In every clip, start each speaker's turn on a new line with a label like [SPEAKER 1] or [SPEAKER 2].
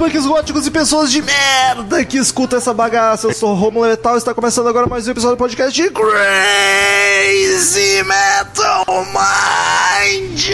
[SPEAKER 1] punks, góticos e pessoas de merda que escutam essa bagaça. Eu sou o Romulo Letal e está começando agora mais um episódio do podcast de Crazy Metal Mind.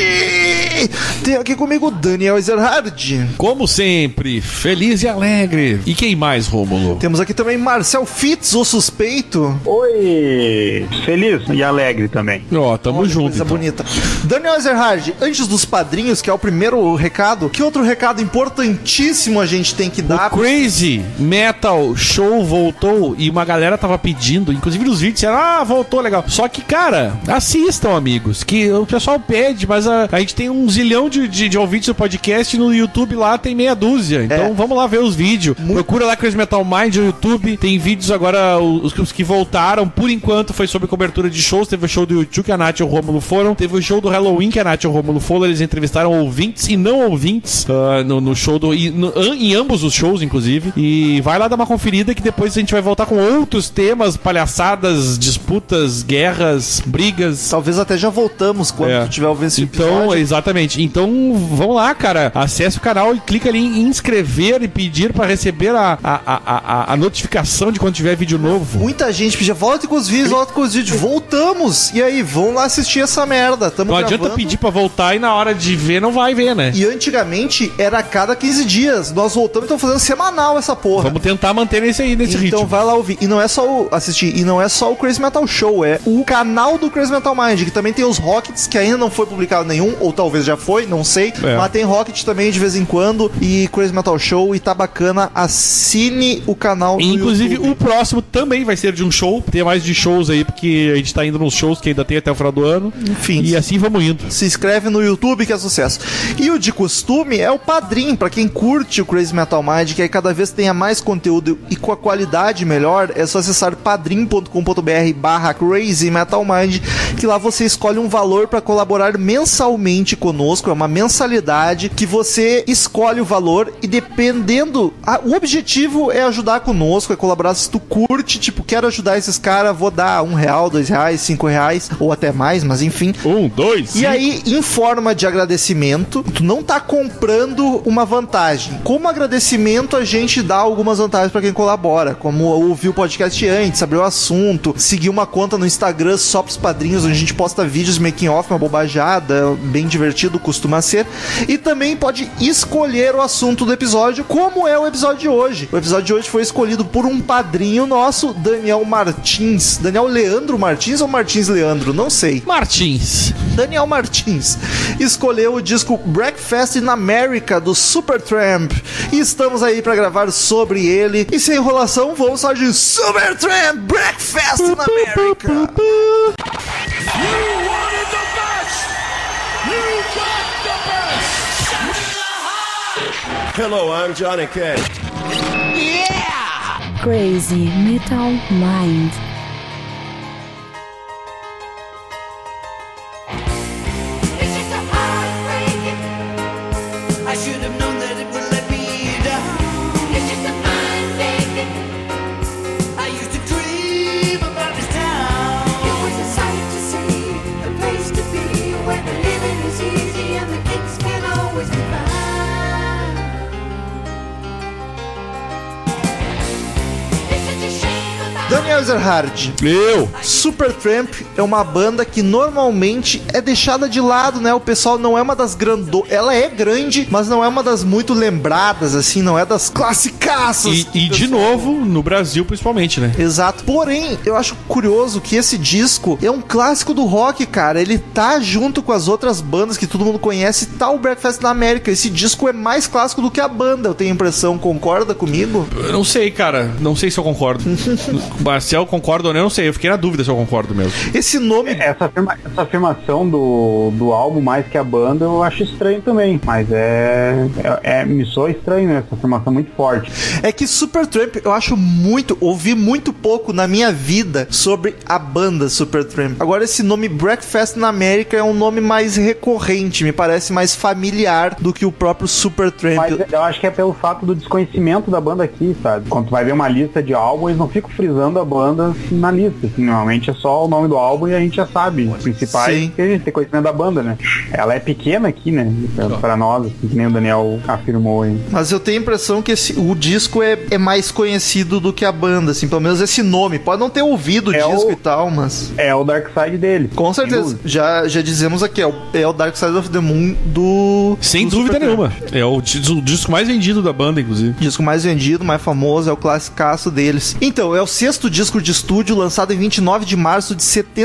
[SPEAKER 1] Tem aqui comigo Daniel Ezerhard.
[SPEAKER 2] Como sempre, feliz e alegre. E quem mais, Rômulo?
[SPEAKER 1] Temos aqui também Marcel Fitz, o suspeito.
[SPEAKER 3] Oi! Feliz e alegre também.
[SPEAKER 2] Ó, tamo
[SPEAKER 1] Olha
[SPEAKER 2] junto.
[SPEAKER 1] Coisa
[SPEAKER 2] então.
[SPEAKER 1] bonita. Daniel Ezerhard, antes dos padrinhos, que é o primeiro recado, que outro recado importantíssimo a gente tem que dar?
[SPEAKER 2] O Crazy Metal Show voltou e uma galera tava pedindo, inclusive nos vídeos, disseram, ah, voltou, legal. Só que, cara, assistam, amigos, que o pessoal pede, mas a, a gente tem um zilhão de, de, de ouvintes do podcast no YouTube lá tem meia dúzia. Então
[SPEAKER 1] É.
[SPEAKER 2] vamos lá ver os vídeos. Procura lá Crazy Metal Mind no YouTube. Tem vídeos agora, os, os que voltaram, por enquanto foi sobre cobertura de shows. Teve o show do YouTube que a Nath e o Rômulo foram. Teve o show do Halloween que a Nath e o Rômulo foram. Eles entrevistaram ouvintes e não ouvintes ah, no, no show do. E, no- em ambos os shows, inclusive. E vai lá dar uma conferida que depois a gente vai voltar com outros temas, palhaçadas, disputas, guerras, brigas.
[SPEAKER 1] Talvez até já voltamos quando
[SPEAKER 2] É.
[SPEAKER 1] tiver ouvindo esse
[SPEAKER 2] Então,
[SPEAKER 1] episódio.
[SPEAKER 2] exatamente. Então, vamos lá, cara. Acesse o canal e clica ali em inscrever e pedir pra receber a, a, a, a, notificação de quando tiver vídeo novo.
[SPEAKER 1] Muita gente pedia, volta com os vídeos, volta com os vídeos. Voltamos! E aí, vão lá assistir essa merda. Tamo
[SPEAKER 2] Não adianta
[SPEAKER 1] gravando.
[SPEAKER 2] pedir pra voltar e na hora de ver não vai ver, né?
[SPEAKER 1] E antigamente era a cada 15 dias. Nós voltamos e estamos fazendo semanal essa porra.
[SPEAKER 2] Vamos tentar manter esse aí, nesse
[SPEAKER 1] Então
[SPEAKER 2] ritmo.
[SPEAKER 1] vai lá ouvir. E não é só o assistir, e não é só o Crazy Metal Show, é o canal do Crazy Metal Mind, que também tem os Rockets, que ainda não foi publicado nenhum, ou talvez já foi, não sei.
[SPEAKER 2] É.
[SPEAKER 1] Mas tem Rocket também de vez em quando, e Crazy Metal Show, e tá bacana. Assine o canal
[SPEAKER 2] Inclusive, o próximo também vai ser de um show. Tem mais de shows aí, porque a gente tá indo nos shows que ainda tem até o final do ano.
[SPEAKER 1] Enfim.
[SPEAKER 2] E assim vamos indo.
[SPEAKER 1] Se inscreve no YouTube que é sucesso. E o de costume é o padrinho, pra quem curte o Crazy Metal Mind, que aí cada vez tenha mais conteúdo e com a qualidade melhor, é só acessar padrim.com.br barra Crazy Metal Mind, que lá você escolhe um valor pra colaborar mensalmente conosco, é uma mensalidade que você escolhe o valor e dependendo, ah, o objetivo é ajudar conosco, é colaborar. Se tu curte, tipo, quero ajudar esses caras, vou dar um real, dois reais, cinco reais, ou até mais, mas enfim,
[SPEAKER 2] Um, dois,
[SPEAKER 1] e aí, em forma de agradecimento, tu não tá comprando uma vantagem. Como agradecimento, a gente dá algumas vantagens pra quem colabora, como ouvir o podcast antes, abrir o assunto, seguir uma conta no Instagram só pros padrinhos, onde a gente posta vídeos making off, uma bobajada, bem divertido, costuma ser. E também pode escolher o assunto do episódio, como é o episódio de hoje. O episódio de hoje foi escolhido por um padrinho nosso, Daniel Martins. Daniel Leandro Martins ou Martins Leandro? Não sei.
[SPEAKER 2] Martins.
[SPEAKER 1] Daniel Martins escolheu o disco Breakfast in America do Supertramp e estamos aí pra gravar sobre ele. E sem enrolação, vamos só de Supertramp Breakfast in America.
[SPEAKER 4] Hello, I'm Johnny Cash.
[SPEAKER 5] Crazy Metal Mind.
[SPEAKER 1] Ezerhard.
[SPEAKER 2] Eu.
[SPEAKER 1] Supertramp é uma banda que normalmente é deixada de lado, né? O pessoal não é uma das grando... Ela é grande, mas não é uma das muito lembradas, assim, não é das classicaças.
[SPEAKER 2] E, e de novo, no Brasil principalmente, né?
[SPEAKER 1] Exato. Porém, eu acho curioso que esse disco é um clássico do rock, cara. Ele tá junto com as outras bandas que todo mundo conhece, tá o Breakfast na América. Esse disco é mais clássico do que a banda, eu tenho a impressão. Concorda comigo?
[SPEAKER 2] Eu não sei, cara. Não sei se eu concordo. Marcel concorda ou não, eu não sei. Eu fiquei na dúvida se eu concordo mesmo.
[SPEAKER 1] Esse nome
[SPEAKER 3] Essa, afirma- essa afirmação do, do álbum mais que a banda eu acho estranho também. Mas é, é, é- Me soa estranho essa afirmação muito forte.
[SPEAKER 1] É que Supertramp eu acho muito, ouvi muito pouco na minha vida sobre a banda Supertramp. Agora esse nome Breakfast na América é um nome mais recorrente, me parece mais familiar do que o próprio Supertramp.
[SPEAKER 3] Mas eu acho que é pelo fato do desconhecimento da banda aqui, sabe? Quando tu vai ver uma lista de álbuns, eles não ficam frisando a banda na lista. assim, normalmente é só o nome do álbum e a gente já sabe os principais.
[SPEAKER 1] Sim.
[SPEAKER 3] Que a gente tem conhecimento da banda, né? Ela é pequena aqui, né? Pra nós, assim, que nem o Daniel afirmou aí.
[SPEAKER 1] Mas eu tenho a impressão que esse- o disco é, é mais conhecido do que a banda, assim, pelo menos esse nome. Pode não ter ouvido o
[SPEAKER 3] É
[SPEAKER 1] disco
[SPEAKER 3] o-
[SPEAKER 1] e tal, mas.
[SPEAKER 3] É o Dark Side dele.
[SPEAKER 1] Com certeza. Já, já dizemos aqui, é o, é o Dark Side of the Moon do.
[SPEAKER 2] Sem
[SPEAKER 1] do
[SPEAKER 2] dúvida
[SPEAKER 1] Supertramp.
[SPEAKER 2] nenhuma. É o, o disco mais vendido da banda, inclusive.
[SPEAKER 1] Disco mais vendido, mais famoso, é o classicaço deles. Então, é o sexto disco de estúdio lançado em 29 de março de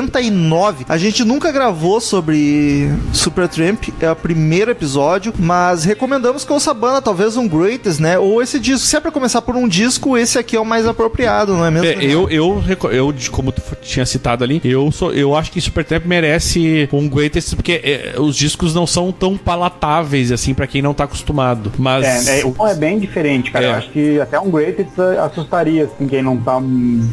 [SPEAKER 1] 79. A gente nunca gravou sobre Supertramp, é o primeiro episódio, mas recomendamos que ouça a banda, talvez um Greatest, né? Ou esse disco. Se é pra começar por um disco, esse aqui é o mais apropriado, não é mesmo?
[SPEAKER 2] É, eu, eu, eu, como tu tinha citado ali, eu, sou, eu acho que Supertramp merece um greatest, porque é, os discos não são tão palatáveis assim pra quem não tá acostumado. Mas.
[SPEAKER 3] É, é, o som é bem diferente, cara.
[SPEAKER 2] É.
[SPEAKER 3] Eu acho que até um Greatest assustaria, assim, quem não tá.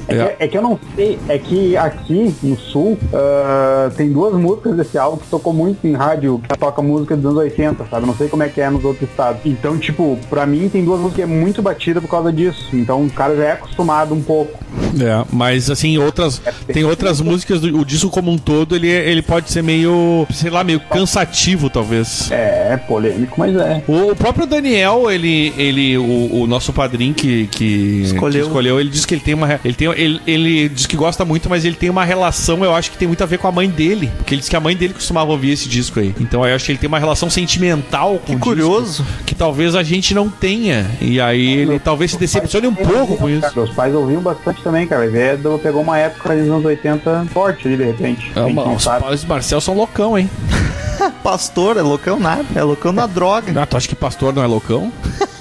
[SPEAKER 3] É,
[SPEAKER 2] É.
[SPEAKER 3] Que, é que eu não sei, é que aqui no sul ah, tem duas músicas desse álbum que tocou muito em rádio, que toca música dos anos 80, sabe? Não sei como é que é nos outros estados. Então, tipo, pra mim tem duas músicas que é muito batida por causa disso. Então o cara já é acostumado um pouco.
[SPEAKER 2] É, mas assim, outras. Tem outras músicas, do, o disco como um todo, ele, ele pode ser meio, sei lá, meio cansativo, talvez.
[SPEAKER 3] É, polêmico, mas é.
[SPEAKER 2] O, o próprio Daniel, ele, ele o, o nosso padrinho que, que
[SPEAKER 1] Escolheu.
[SPEAKER 2] que escolheu, ele diz que ele tem uma, ele tem, ele, ele diz que gosta muito, mas ele tem uma relação, eu acho que tem muito a ver com a mãe dele, porque ele diz que a mãe dele costumava ouvir esse disco aí. Então eu acho que ele tem uma relação sentimental com
[SPEAKER 1] Que
[SPEAKER 2] o
[SPEAKER 1] curioso.
[SPEAKER 2] disco, que talvez a gente não tenha. E aí ele talvez se decepcione um pouco com isso.
[SPEAKER 3] Cara, Meus pais ouviam bastante também, cara. Ver, do- pegou uma época dos anos 80 forte ali, de repente.
[SPEAKER 2] É, os
[SPEAKER 3] sabe.
[SPEAKER 2] pais do Marcel são loucão, hein?
[SPEAKER 1] Pastor, é loucão nada. É loucão na droga.
[SPEAKER 2] Ah, tu acha que pastor não é loucão?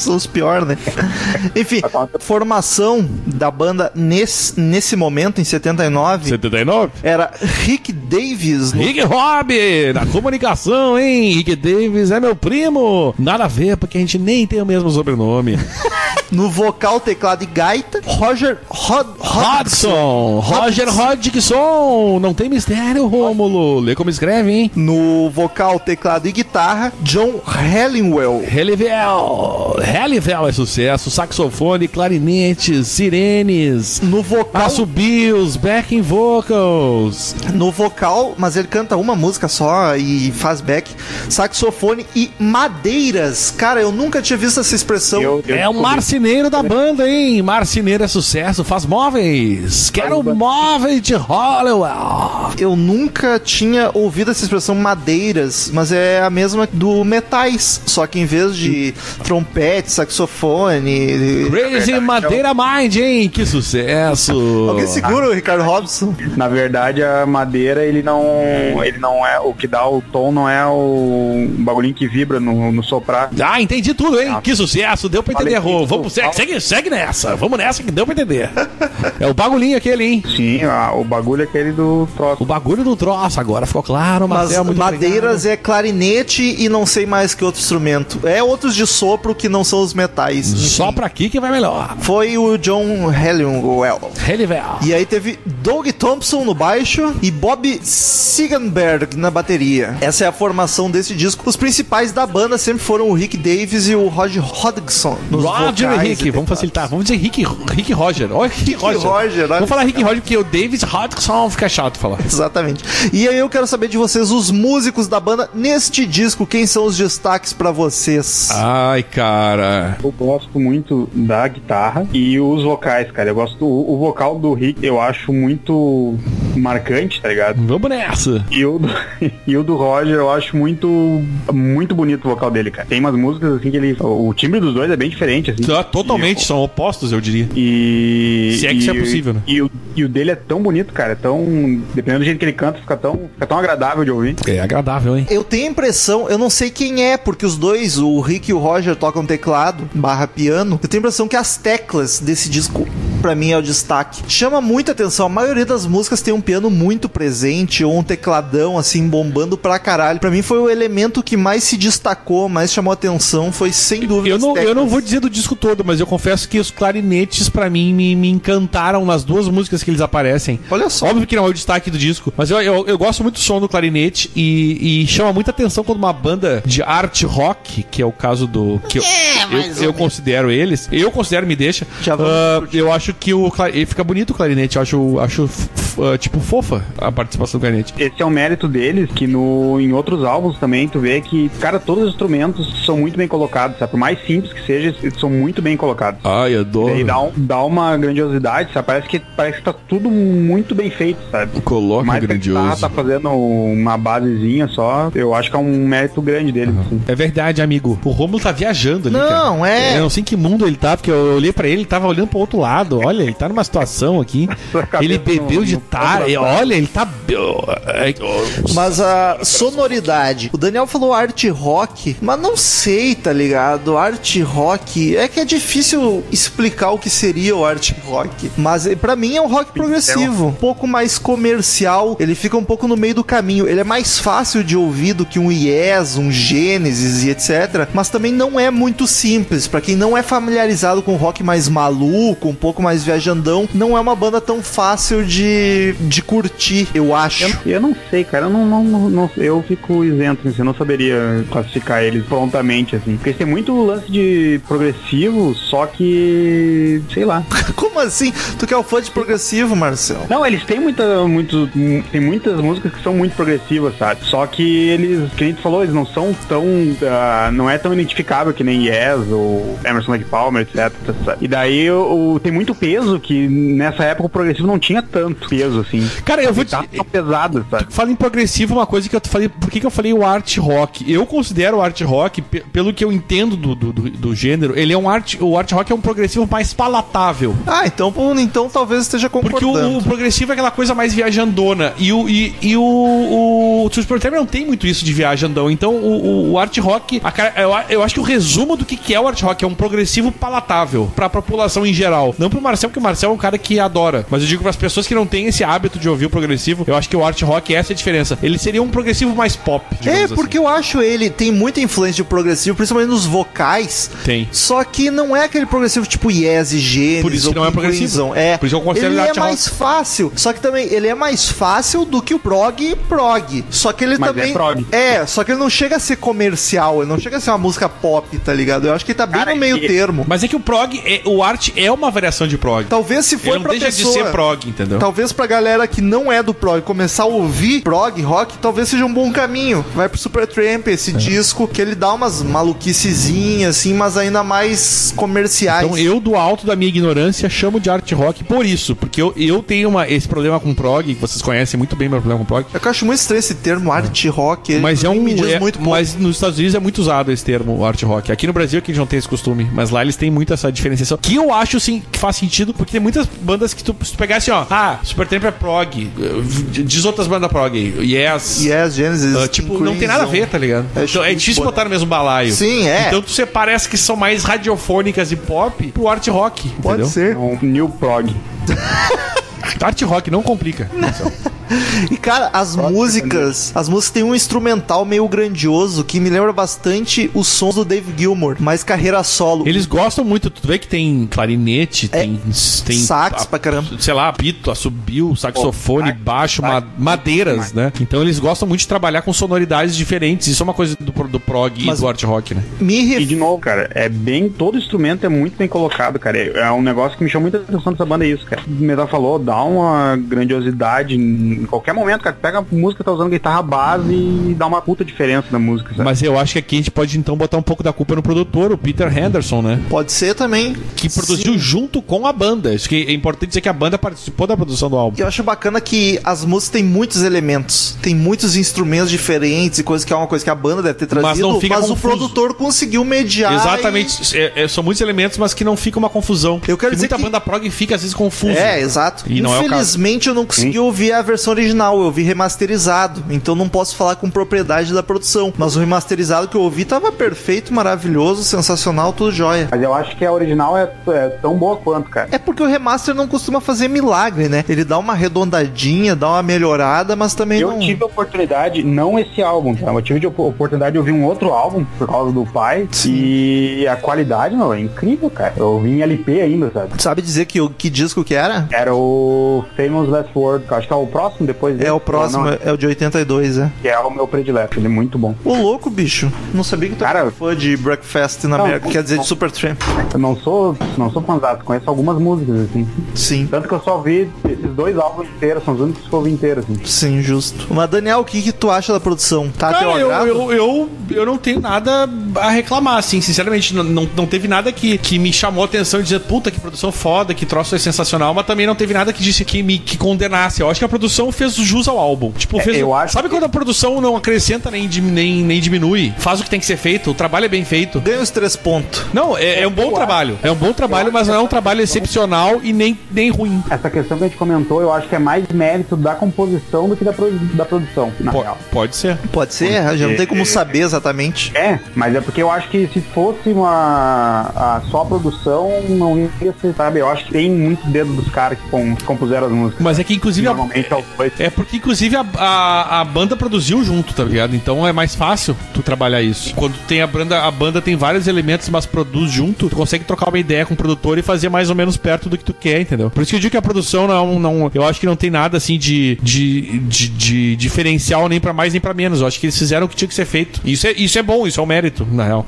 [SPEAKER 1] São os piores, né? Enfim, formação da banda nesse, nesse momento, em 79,
[SPEAKER 2] 79?
[SPEAKER 1] era Rick Davis no
[SPEAKER 2] Rick Robb, na comunicação, hein? Rick Davis é meu primo. Nada a ver, porque a gente nem tem o mesmo sobrenome.
[SPEAKER 1] No vocal, teclado e gaita, Roger Hod
[SPEAKER 2] Hodgson, Roger Hodgson. Não tem mistério, Rômulo. Lê como escreve, hein?
[SPEAKER 1] No vocal, teclado e guitarra, John Halliwell.
[SPEAKER 2] Helivel. Helivel é sucesso. Saxofone, clarinetes, sirenes.
[SPEAKER 1] No vocal,
[SPEAKER 2] Assobios, backing vocals.
[SPEAKER 1] no vocal, mas ele canta uma música só e faz back, saxofone e madeiras. Cara, eu nunca tinha visto essa expressão.
[SPEAKER 3] Eu- eu
[SPEAKER 2] É o marceneiro da banda, hein? Marceneiro é sucesso, faz móveis. Quero móveis de Hollywell.
[SPEAKER 1] Eu nunca tinha ouvido essa expressão madeiras, mas é a mesma do metais, só que em vez de trompete, saxofone.
[SPEAKER 2] Crazy Madeira Mind, hein? Que sucesso.
[SPEAKER 1] Alguém segura o Ricardo Robson?
[SPEAKER 3] Na verdade, a madeira, ele não. Ele não é. O que dá o tom não é o bagulhinho que vibra no, no soprar.
[SPEAKER 2] Ah, entendi tudo, hein? Que sucesso, deu pra entender, Rô. Vamos, segue, segue, segue nessa. Vamos nessa que deu pra entender. É o bagulhinho aquele, hein?
[SPEAKER 3] Sim, a- o bagulho é aquele do troço.
[SPEAKER 2] O bagulho do troço, agora ficou claro,
[SPEAKER 1] Mas
[SPEAKER 2] Marcel, muito
[SPEAKER 1] madeiras
[SPEAKER 2] obrigado.
[SPEAKER 1] é clarinete e não sei mais que outro instrumento. É outros de sopro que não são os metais.
[SPEAKER 2] Só pra aqui que vai melhor.
[SPEAKER 1] Foi o John Halliwell.
[SPEAKER 2] Helivel.
[SPEAKER 1] E aí teve Doug Thompson no baixo e Bob Sigenberg na bateria. Essa é a formação desse disco. Os principais da banda sempre foram o Rick Davis e o Roger Hodgson.
[SPEAKER 2] Roger e Rick, vamos
[SPEAKER 1] teclados.
[SPEAKER 2] facilitar. Vamos dizer Rick, Rick Roger. Olha Rick, Roger.
[SPEAKER 1] Roger, olha
[SPEAKER 2] Vamos falar Rick Roger porque o David Hodgson fica chato falar.
[SPEAKER 1] Exatamente. E aí eu quero saber de vocês, os músicos da banda, neste disco, quem são os destaques pra vocês?
[SPEAKER 2] Ai, cara.
[SPEAKER 3] Eu gosto muito da guitarra e os vocais, cara. Eu gosto. O vocal do Rick eu acho muito marcante, tá ligado?
[SPEAKER 2] Vamos nessa.
[SPEAKER 3] E o, do, e o do Roger eu acho muito muito bonito o vocal dele, cara. Tem umas músicas assim que ele. O timbre dos dois é bem diferente, assim.
[SPEAKER 2] Tá, Totalmente, são opostos, eu diria.
[SPEAKER 3] E.
[SPEAKER 2] Se é que
[SPEAKER 3] e,
[SPEAKER 2] isso é possível, né?
[SPEAKER 3] E o, e o dele é tão bonito, cara. É tão. Dependendo do jeito que ele canta, fica tão, fica tão agradável de ouvir.
[SPEAKER 2] É agradável, hein?
[SPEAKER 1] Eu tenho a impressão, eu não sei quem é, porque os dois, o Rick e o Roger, tocam teclado barra piano. Eu tenho a impressão que as teclas desse disco, pra mim, é o destaque. Chama muita atenção. A maioria das músicas tem um piano muito presente, ou um tecladão, assim, bombando pra caralho. Pra mim foi o elemento que mais se destacou, mais chamou atenção, foi sem dúvida.
[SPEAKER 2] Eu não, eu não vou dizer do disco todo, mas eu confesso que os clarinetes, pra mim, me, me encantaram nas duas músicas que eles aparecem.
[SPEAKER 1] Olha só.
[SPEAKER 2] Óbvio que não é o destaque do disco, mas eu, eu, eu gosto muito do som do clarinete e, e chama muita atenção quando uma banda de art rock, que é o caso do. que eu, eu, eu considero eles, eu considero, me deixa.
[SPEAKER 1] Já vamos discutir.
[SPEAKER 2] eu acho acho que o ele fica bonito o clarinete. Eu acho, acho ah, tipo, fofa a participação do clarinete.
[SPEAKER 3] Esse é o mérito deles, que no, em outros álbuns também tu vê que, cara, todos os instrumentos são muito bem colocados, sabe? Por mais simples que seja, eles são muito bem colocados.
[SPEAKER 2] Ai,
[SPEAKER 3] E
[SPEAKER 2] adoro.
[SPEAKER 3] aí dá, um- dá uma grandiosidade, sabe? Parece que, parece que tá tudo muito bem feito, sabe?
[SPEAKER 2] Coloca
[SPEAKER 3] Mais
[SPEAKER 2] grandioso.
[SPEAKER 3] tá fazendo uma basezinha só, eu acho que é um mérito grande deles. assim.
[SPEAKER 2] É verdade, amigo. O Romulo tá viajando ali, cara.
[SPEAKER 1] Não, é.
[SPEAKER 2] Eu não sei em que mundo ele tá, porque eu olhei pra ele, ele tava olhando pro outro lado. Olha, ele tá numa situação aqui. Ele bebeu
[SPEAKER 3] no-
[SPEAKER 2] de
[SPEAKER 3] da
[SPEAKER 2] Olha, ele tá. Ai,
[SPEAKER 1] Mas a sonoridade. O Daniel falou art rock, mas não sei, tá ligado? Art rock. É que é difícil explicar o que seria o art rock. Mas eh, pra mim é um rock progressivo. Um pouco mais comercial. Ele fica um pouco no meio do caminho. Ele é mais fácil de ouvir do que um Yes, um Genesis e etc. Mas também não é muito simples. Pra quem não é familiarizado com rock mais maluco, um pouco mais viajandão, não é uma banda tão fácil de, de curtir, eu acho.
[SPEAKER 3] Eu, eu não sei, cara. Eu não, não, não- eu fico isento, assim, eu não saberia classificar eles prontamente, assim. Porque eles têm muito lance de progressivo, só que. sei lá.
[SPEAKER 1] Como assim? Tu que é o fã de progressivo, Marcel?
[SPEAKER 3] Não, eles têm muita, muito, tem muitas músicas que são muito progressivas, sabe? Só que eles, que nem tu falou, eles não são tão, ah, não é tão identificável que nem Yes ou Emerson Lake Palmer, etc. sabe? E daí o, o- tem muito peso que nessa época o progressivo não tinha tanto peso, assim.
[SPEAKER 2] Cara, eu vou te.
[SPEAKER 3] Tá pesado, sabe?
[SPEAKER 2] Fala em progressivo, uma coisa que eu falei. Por que, que eu falei o art rock? Eu considero o art rock, pe- pelo que eu entendo do, do, do- do gênero, ele é um art. O art rock é um progressivo mais palatável.
[SPEAKER 1] Ah, então, então talvez esteja
[SPEAKER 2] Porque
[SPEAKER 1] concordando.
[SPEAKER 2] o, o progressivo é aquela coisa mais viajandona. E o, e, e o, o, o Super Tremor não tem muito isso de viajandão. Então o, o, o art rock, a cara- eu, eu acho que o resumo do que, que é o art rock é um progressivo palatável pra população em geral. Não pro Marcel, porque o Marcel é um cara que adora. Mas eu digo pras pessoas que não têm esse hábito de ouvir o progressivo, eu acho que o art rock, essa é a diferença. Ele seria um progressivo mais pop.
[SPEAKER 1] É,
[SPEAKER 2] assim.
[SPEAKER 1] porque eu acho ele tem muita influência de progressivo, principalmente nos vocais.
[SPEAKER 2] Tem.
[SPEAKER 1] Só que não é aquele progressivo tipo Yes e Gênesis.
[SPEAKER 2] Por isso que
[SPEAKER 1] ou
[SPEAKER 2] não é progressivo.
[SPEAKER 1] Crimson. É.
[SPEAKER 2] Por isso eu considero
[SPEAKER 1] ele
[SPEAKER 2] ele
[SPEAKER 1] é
[SPEAKER 2] art rock.
[SPEAKER 1] mais fácil. Só que também ele é mais fácil do que o prog prog. Só que ele
[SPEAKER 3] Mas
[SPEAKER 1] também
[SPEAKER 3] é prog.
[SPEAKER 1] É, só que ele não chega a ser comercial, ele não chega a ser uma música pop, tá ligado? Eu acho que ele tá bem
[SPEAKER 3] Cara,
[SPEAKER 1] no meio
[SPEAKER 3] e-
[SPEAKER 1] termo.
[SPEAKER 2] Mas é que o prog, é, o art é uma variação de prog.
[SPEAKER 1] Talvez se
[SPEAKER 2] Ele
[SPEAKER 1] for
[SPEAKER 2] não
[SPEAKER 1] pra
[SPEAKER 2] deixa
[SPEAKER 1] pessoa,
[SPEAKER 2] de ser prog, entendeu?
[SPEAKER 1] Talvez pra galera que não é do prog começar a ouvir prog rock, talvez seja um bom caminho. Vai pro Supertramp,
[SPEAKER 2] É.
[SPEAKER 1] esse disco que ele dá umas maluquicizinhas assim, mas ainda mais comerciais.
[SPEAKER 2] Então eu, do alto da minha ignorância, chamo de art rock por isso. Porque eu, eu tenho uma, esse problema com prog, que vocês conhecem muito bem meu problema com prog.
[SPEAKER 1] Eu acho muito estranho esse termo art rock.
[SPEAKER 2] Mas é um. é-
[SPEAKER 1] muito pouco.
[SPEAKER 2] mas nos Estados Unidos é muito usado esse termo, art rock. Aqui no Brasil é que a gente não tem esse costume. Mas lá eles têm muito essa diferenciação. Que eu acho, sim, que faz sentido, porque tem muitas bandas que tu, se tu pegar assim, ó. Ah, Supertramp é prog. Diz outras bandas prog aí. Yes.
[SPEAKER 1] Yes, Genesis.
[SPEAKER 2] Ah, tipo, não tem nada a ver, tá ligado?
[SPEAKER 1] É,
[SPEAKER 2] Então, é difícil botar no mesmo balaio.
[SPEAKER 1] Sim, é.
[SPEAKER 2] Então separa as que são mais radiofônicas e pop pro art rock.
[SPEAKER 1] Pode
[SPEAKER 2] entendeu?
[SPEAKER 1] ser.
[SPEAKER 3] É um new prog.
[SPEAKER 2] Art rock não complica.
[SPEAKER 1] E cara, as músicas, as músicas têm um instrumental meio grandioso que me lembra bastante os sons do Dave Gilmour, mas carreira solo.
[SPEAKER 2] Eles gostam muito, tu vê que tem clarinete, tem, tem
[SPEAKER 1] É, sax
[SPEAKER 2] a-
[SPEAKER 1] pra caramba.
[SPEAKER 2] Sei lá, pito, assobio, saxofone,
[SPEAKER 3] sax,
[SPEAKER 2] baixo,
[SPEAKER 3] sax,
[SPEAKER 2] ma- madeiras, né? Então eles gostam muito de trabalhar com sonoridades diferentes. Isso é uma coisa do, do prog
[SPEAKER 1] Mas-
[SPEAKER 2] e do art rock, né?
[SPEAKER 1] Me
[SPEAKER 3] E
[SPEAKER 1] ref...
[SPEAKER 3] de novo, cara, é bem. Todo instrumento é muito bem colocado, cara. É é um negócio que me chama muita atenção dessa banda, é isso, cara. O Metal falou, dá uma grandiosidade em qualquer momento, cara. Pega a música, tá usando guitarra base e dá uma puta diferença na música, sabe?
[SPEAKER 2] Mas eu acho que aqui a gente pode então botar um pouco da culpa no produtor, o Peter Henderson, né?
[SPEAKER 1] Pode ser também.
[SPEAKER 2] Que produziu
[SPEAKER 1] Sim.
[SPEAKER 2] junto com a banda. Isso que é importante dizer que a banda participou da produção do álbum.
[SPEAKER 1] Eu acho bacana que as músicas têm muitos elementos, tem muitos instrumentos diferentes e coisa que é uma coisa que a banda deve ter trazido,
[SPEAKER 2] Mas não fica
[SPEAKER 1] o
[SPEAKER 2] confuso.
[SPEAKER 1] produtor conseguiu mediar.
[SPEAKER 2] Exatamente. É- é- são muitos elementos, mas que não fica uma confusão.
[SPEAKER 1] Eu quero
[SPEAKER 2] Que
[SPEAKER 1] dizer
[SPEAKER 2] muita
[SPEAKER 1] que-
[SPEAKER 2] banda prog fica às vezes confusa.
[SPEAKER 1] e- É, exato.
[SPEAKER 2] E não é o caso.
[SPEAKER 1] Infelizmente eu não consegui ouvir a versão original, eu vi remasterizado, então não posso falar com propriedade da produção. Mas o remasterizado que eu ouvi tava perfeito, maravilhoso, sensacional, tudo jóia.
[SPEAKER 3] Mas eu acho que a original é, é tão boa quanto, cara.
[SPEAKER 1] É porque o remaster não costuma fazer milagre, né? Ele dá uma arredondadinha, dá uma melhorada, mas também
[SPEAKER 3] Eu
[SPEAKER 1] não.
[SPEAKER 3] tive a oportunidade, não esse álbum, tá? Eu tive a oportunidade de ouvir um outro álbum por causa do pai. E a qualidade, meu, é incrível, cara. Eu ouvi em LP ainda, sabe?
[SPEAKER 1] Sabe dizer que, o- que disco que era?
[SPEAKER 3] Era o Famous Last Word, que eu acho que é o próximo próximo depois dele?
[SPEAKER 1] É o próximo,
[SPEAKER 3] Não,
[SPEAKER 1] é o de 82, é.
[SPEAKER 3] que é o meu predileto, ele é muito bom.
[SPEAKER 1] Ô louco, bicho. Não sabia que tu
[SPEAKER 3] Cara,
[SPEAKER 1] era fã de Breakfast na
[SPEAKER 3] Não,
[SPEAKER 1] América, quer dizer, de
[SPEAKER 3] não.
[SPEAKER 1] Supertramp.
[SPEAKER 3] Eu não sou, não sou fãzado, conheço algumas músicas, assim.
[SPEAKER 1] Sim.
[SPEAKER 3] Tanto que eu só vi esses dois álbuns inteiros, são os únicos que eu ouvi inteiros, assim.
[SPEAKER 1] Sim, justo. Mas, Daniel, o que, que tu acha da produção? Tá
[SPEAKER 2] Cara, eu, eu, eu, eu não tenho nada a reclamar, assim, sinceramente. Não, não, não teve nada que, que me chamou a atenção e dizer, puta, que produção foda, que troço é sensacional, mas também não teve nada que disse que me que condenasse. Eu acho que a produção fez jus ao álbum. Tipo,
[SPEAKER 3] É,
[SPEAKER 2] fez.
[SPEAKER 3] eu acho
[SPEAKER 2] sabe
[SPEAKER 3] que-
[SPEAKER 2] quando a produção não acrescenta nem, nem, nem diminui? Faz o que tem que ser feito, o trabalho é bem feito.
[SPEAKER 1] Ganha os três pontos.
[SPEAKER 2] Não, é, é um bom
[SPEAKER 3] Eu
[SPEAKER 2] trabalho. É um bom trabalho, mas não é um trabalho excepcional e nem, nem ruim.
[SPEAKER 3] Essa questão que a gente comentou, eu acho que é mais mérito da composição do que da, produ- da produção, na
[SPEAKER 2] Po-
[SPEAKER 3] real.
[SPEAKER 2] pode ser.
[SPEAKER 1] Pode ser, já não tem como saber exatamente.
[SPEAKER 3] É, mas é porque eu acho que se fosse uma a, só a produção, não ia ser, sabe? Eu acho que tem muito dedo dos caras que, com- que compuseram as músicas.
[SPEAKER 2] Mas é que, inclusive, a,
[SPEAKER 3] Normalmente é os dois.
[SPEAKER 2] É porque, inclusive, a, a, a banda produziu junto, tá ligado? Então é mais fácil tu trabalhar isso. Quando tem a banda, a banda tem vários elementos, mas produz junto, tu consegue trocar uma ideia com o produtor e fazer mais ou menos perto do que tu quer, entendeu? Por isso que eu digo que a produção não, não eu acho que não tem nada assim de, de, de, de diferencial nem pra mais nem pra menos. Eu acho que eles fizeram o que tinha que ser feito. Isso é, isso é bom, isso é um mérito, na real.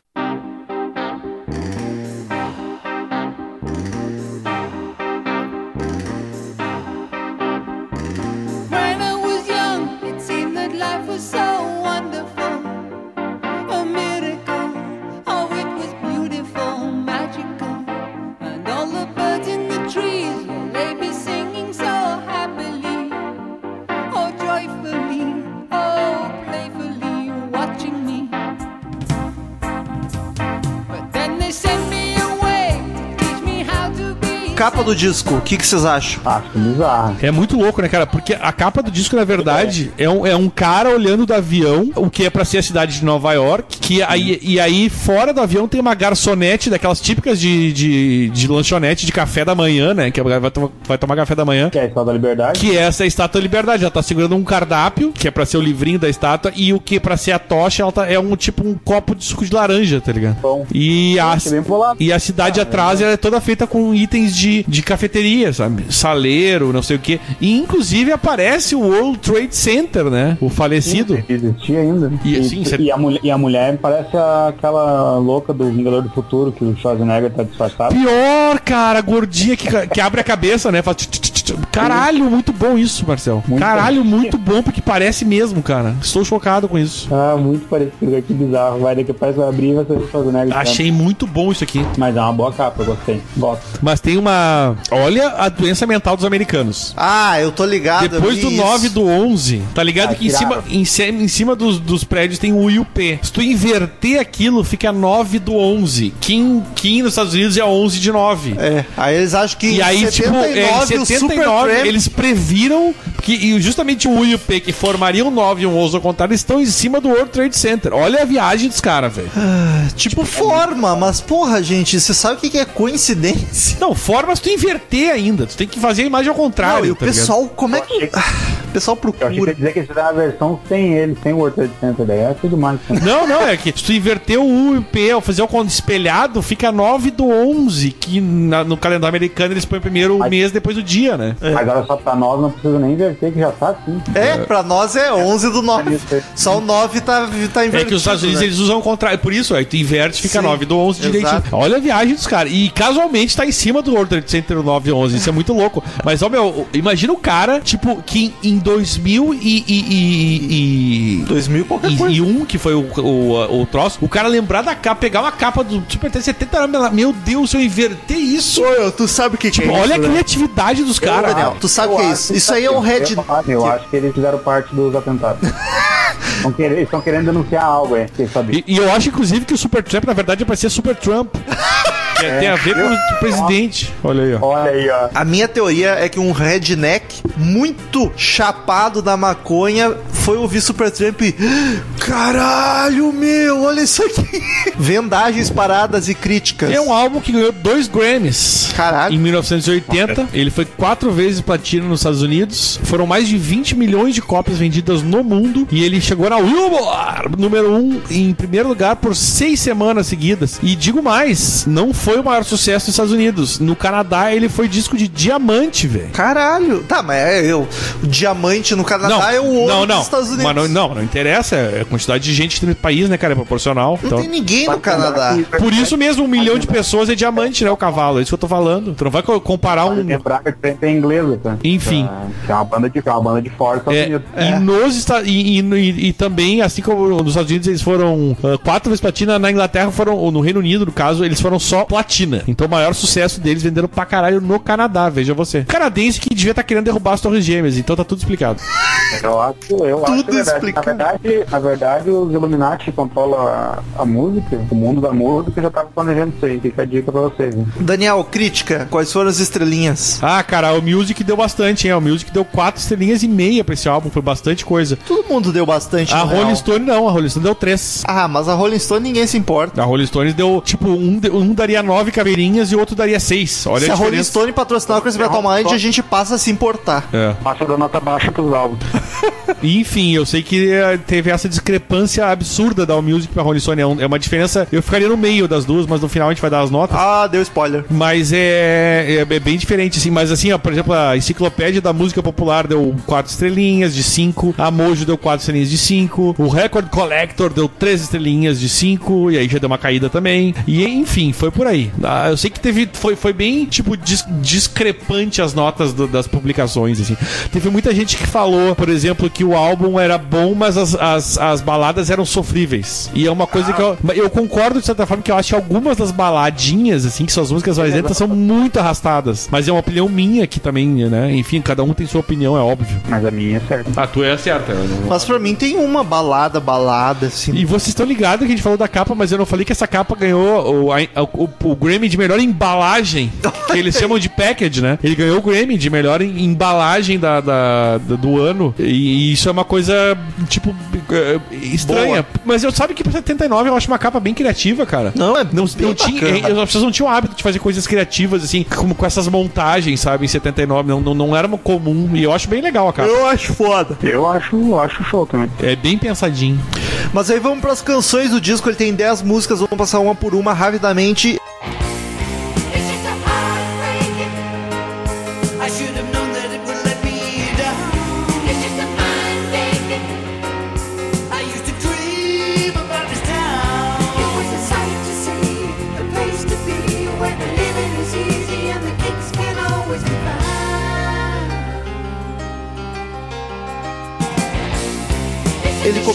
[SPEAKER 1] Capa do disco, o que, que vocês acham?
[SPEAKER 3] Acho bizarro.
[SPEAKER 2] É muito louco, né, cara? Porque a capa do disco, na verdade, é um, é um cara olhando do avião, o que é pra ser a cidade de Nova York, que aí, e aí fora do avião tem uma garçonete daquelas típicas de, de, de lanchonete de café da manhã, né? Que vai tomar, vai tomar café da manhã.
[SPEAKER 3] Que é a história da liberdade.
[SPEAKER 2] Que é essa estátua da liberdade. Ela tá segurando um cardápio, que é pra ser o livrinho da estátua, e o que é pra ser a tocha, ela tá, é um tipo um copo de suco de laranja, tá ligado?
[SPEAKER 3] Bom.
[SPEAKER 2] E a,
[SPEAKER 3] bolado.
[SPEAKER 2] e a cidade atrás ela é toda feita com itens de, de cafeteria, sabe? Saleiro, não sei o quê. E inclusive aparece o World Trade Center, né? O falecido.
[SPEAKER 3] Existia ainda.
[SPEAKER 2] E,
[SPEAKER 3] E,
[SPEAKER 2] assim, cê-
[SPEAKER 3] e a mulher, e a mulher parece a- aquela louca do Vingador do Futuro que o Schwarzenegger tá disfarçado.
[SPEAKER 2] Pior, cara, gordinha que, que abre a cabeça, né? Faz. Caralho, muito bom isso, Marcel.
[SPEAKER 3] Muito
[SPEAKER 2] Caralho, muito bom, porque parece mesmo, cara. Estou chocado com isso.
[SPEAKER 3] Ah, muito parecido, que bizarro. Vai daqui vai abrir e vai ser o Schwarzenegger.
[SPEAKER 2] Achei muito bom isso aqui.
[SPEAKER 3] Mas é uma boa capa, eu gostei. Gosto.
[SPEAKER 2] Mas tem uma. Olha a doença mental dos americanos.
[SPEAKER 1] Ah, eu tô ligado.
[SPEAKER 2] Depois do
[SPEAKER 1] vi
[SPEAKER 2] 9
[SPEAKER 1] isso.
[SPEAKER 2] do 11, tá ligado
[SPEAKER 3] Ah,
[SPEAKER 2] que em cima, em, cima- em cima dos, dos prédios tem o IUP. Se tu inverter aquilo, fica 9 do 11. Kim, Kim nos Estados Unidos é 11 de 9.
[SPEAKER 1] É, aí eles acham que
[SPEAKER 2] E aí, tipo, é, em
[SPEAKER 1] o
[SPEAKER 2] 79,
[SPEAKER 1] Supertramp-
[SPEAKER 2] eles previram que e justamente o UIP, que formaria um 9 e um 11 ao contrário, estão em cima do World Trade Center. Olha a viagem dos caras, velho.
[SPEAKER 1] Tipo, forma, mas porra, gente, você sabe o que é coincidência?
[SPEAKER 2] Não, forma se tu inverter ainda. Tu tem que fazer a imagem ao contrário.
[SPEAKER 1] Não, e o
[SPEAKER 2] tá ligado?
[SPEAKER 1] pessoal, como é que. Ah, O pessoal
[SPEAKER 3] Eu achei que ia
[SPEAKER 1] procura.
[SPEAKER 3] dizer que eles fizeram a versão sem ele, sem o World Trade Center. Daí é tudo mais. né?
[SPEAKER 2] Não, não, é que se tu inverter o UP ao fazer o conto espelhado, fica 9 do 11, que na- no calendário americano eles põem primeiro o
[SPEAKER 3] Mas-
[SPEAKER 2] mês, depois o dia, né?
[SPEAKER 3] Mas olha só, pra nós não precisa nem inverter, que já tá assim.
[SPEAKER 1] É, pra nós é 11 do 9. Só o 9 tá, tá invertido.
[SPEAKER 2] É que os Estados Unidos
[SPEAKER 1] né?
[SPEAKER 2] eles usam o contrário. Por isso, aí tu inverte, fica
[SPEAKER 1] Sim,
[SPEAKER 2] 9 do 11 direitinho. Olha a viagem dos caras. E casualmente tá em cima do World Trade Center o 9 e 11. Isso é muito louco. Mas, ó, meu, imagina o cara, tipo, que em 2000 e. e, e, e
[SPEAKER 1] 2000 qualquer
[SPEAKER 2] e,
[SPEAKER 1] coisa.
[SPEAKER 2] e um, que foi o, o, o troço, o cara lembrar da capa, pegar uma capa do Super 370 anos, meu Deus, se eu inverter isso.
[SPEAKER 1] Ô, tu sabe o que, que é
[SPEAKER 2] Tipo, olha
[SPEAKER 1] isso,
[SPEAKER 2] a
[SPEAKER 1] né?
[SPEAKER 2] criatividade dos
[SPEAKER 1] Ô,
[SPEAKER 2] caras.
[SPEAKER 1] Daniel, tu sabe o que é isso? Isso aí é um red.
[SPEAKER 3] Eu, eu acho que eles fizeram parte dos atentados. Estão querendo, eles estão querendo denunciar algo, é. Quem sabe?
[SPEAKER 2] E, e eu acho, inclusive, que o Super Trump, na verdade, é pra ser Super Trump. Que tem a ver com o presidente. Olha aí, ó.
[SPEAKER 3] Olha aí, ó.
[SPEAKER 1] A minha teoria é que um redneck muito chapado da maconha foi ouvir Supertramp e. Caralho, meu, olha isso aqui. Vendagens, paradas e críticas.
[SPEAKER 2] É um álbum que ganhou dois Grammys.
[SPEAKER 1] Caralho.
[SPEAKER 2] Em 1980, ele foi quatro vezes platino nos Estados Unidos. Foram mais de 20 milhões de cópias vendidas no mundo. E ele chegou na Billboard número um em primeiro lugar por seis semanas seguidas. E digo mais, não foi foi o maior sucesso nos Estados Unidos. No Canadá, ele foi disco de diamante, velho.
[SPEAKER 1] Caralho. Tá, mas é eu. O diamante no Canadá é o ouro
[SPEAKER 2] não, não.
[SPEAKER 1] dos Estados Unidos.
[SPEAKER 2] Mas não, não, não interessa. É a quantidade de gente que tem no país, né, cara? É proporcional.
[SPEAKER 1] Não
[SPEAKER 2] Então,
[SPEAKER 1] tem ninguém no Canadá.
[SPEAKER 2] por isso mesmo, um milhão de pessoas é diamante, né? O cavalo. É isso que eu tô falando. Tu não vai co- comparar um.
[SPEAKER 3] Lembrar que tem, tem inglesa, tá?
[SPEAKER 2] Enfim.
[SPEAKER 3] Que é uma banda de, é uma banda de fora dos Estados
[SPEAKER 2] É,
[SPEAKER 3] Unidos.
[SPEAKER 2] e, nos e, e- e- e também, assim como nos Estados Unidos, eles foram ah, quatro vezes platina, na Inglaterra foram, ou no Reino Unido, no caso, eles foram só platina. Então o maior sucesso deles venderam pra caralho no Canadá, veja você. Canadense que devia estar querendo derrubar as Torres Gêmeas, então tá tudo explicado.
[SPEAKER 3] Eu acho, eu acho
[SPEAKER 1] Tudo
[SPEAKER 3] que é verdade. Na
[SPEAKER 1] explicado.
[SPEAKER 3] verdade, na verdade, os Illuminati que controlam a, a música, o mundo da música, já tava planejando isso aí. Fica a dica pra vocês. Hein?
[SPEAKER 1] Daniel, crítica. Quais foram as estrelinhas?
[SPEAKER 2] Ah, cara, o Music deu bastante, hein? O Music deu quatro estrelinhas e meia pra esse álbum, foi bastante coisa.
[SPEAKER 1] Todo mundo deu bastante.
[SPEAKER 2] A Rolling
[SPEAKER 1] real.
[SPEAKER 2] Stone não, a Rolling Stone deu três.
[SPEAKER 1] Ah, mas a Rolling Stone ninguém se importa.
[SPEAKER 2] A Rolling Stones deu, tipo, um, um daria nove caveirinhas e o outro daria seis. Olha
[SPEAKER 1] Se
[SPEAKER 2] a
[SPEAKER 1] a Rolling. Stone patrocinar o Chris Metal Mind, a gente passa a se importar.
[SPEAKER 2] É.
[SPEAKER 3] Passa da nota baixa pros álbuns.
[SPEAKER 2] Enfim, eu sei que eh, teve essa discrepância absurda da All Music pra Rolling Stone. É, é uma diferença. Eu ficaria no meio das duas, mas no final a gente vai dar as notas.
[SPEAKER 1] Ah, deu spoiler.
[SPEAKER 2] Mas é, é, é bem diferente, assim. Mas assim, ó, por exemplo, a enciclopédia da música popular deu 4 estrelinhas de 5. A Mojo deu 4 estrelinhas de 5. O Record Collector deu 3 estrelinhas de 5. E aí já deu uma caída também. E enfim, foi por aí. Ah, eu sei que teve. Foi, foi bem, tipo, dis- discrepante as notas do- das publicações, assim. Teve muita gente que falou, por exemplo, que o álbum era bom, mas as, as, as baladas eram sofríveis. E é uma coisa que eu. Eu concordo de certa forma que eu acho que algumas das baladinhas, assim, que são as músicas mais lentas, são muito arrastadas. Mas é uma opinião minha aqui também, né? Enfim, cada um tem sua opinião, é óbvio.
[SPEAKER 3] Mas a minha é certa.
[SPEAKER 2] A tua é a certa.
[SPEAKER 1] Mas pra mim tem uma balada, balada, assim.
[SPEAKER 2] E vocês estão ligados que a gente falou da capa, mas eu não falei que essa capa ganhou o, a- o, o Grammy de melhor embalagem, que eles chamam de package, né? Ele ganhou o Grammy de melhor em- embalagem da, da- da- do ano. E isso é uma coisa, tipo, eh, estranha. Mas eu sabe que pra 79 eu acho uma capa bem criativa, cara.
[SPEAKER 1] Não, é
[SPEAKER 2] Não,
[SPEAKER 1] bem
[SPEAKER 2] não tinha, eh, as pessoas não tinham o hábito de fazer coisas criativas, assim, como com essas montagens, sabe, em 79. Não, não, não era comum. E eu acho bem legal a capa.
[SPEAKER 1] Eu acho foda.
[SPEAKER 3] Eu acho, acho show também.
[SPEAKER 2] É bem pensadinho.
[SPEAKER 1] Mas aí vamos pras canções do disco, ele tem 10 músicas, vamos passar uma por uma rapidamente.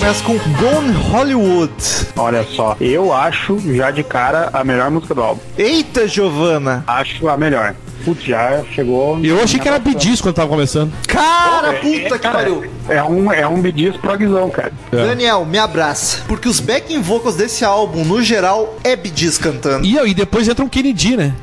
[SPEAKER 1] Começa com Gone Hollywood.
[SPEAKER 3] Olha só, eu acho já de cara a melhor música do álbum.
[SPEAKER 1] Eita, Giovana.
[SPEAKER 3] Acho a melhor. Putz, já chegou.
[SPEAKER 2] Eu achei que era bidis quando tava começando.
[SPEAKER 1] Cara,
[SPEAKER 3] É,
[SPEAKER 1] puta que
[SPEAKER 3] cara,
[SPEAKER 1] pariu.
[SPEAKER 3] É um, é um bidis progzão, cara.
[SPEAKER 2] É.
[SPEAKER 1] Daniel, me abraça. Porque os backing vocals desse álbum, no geral, é Bidis cantando.
[SPEAKER 2] E, e depois entra um Kennedy, né?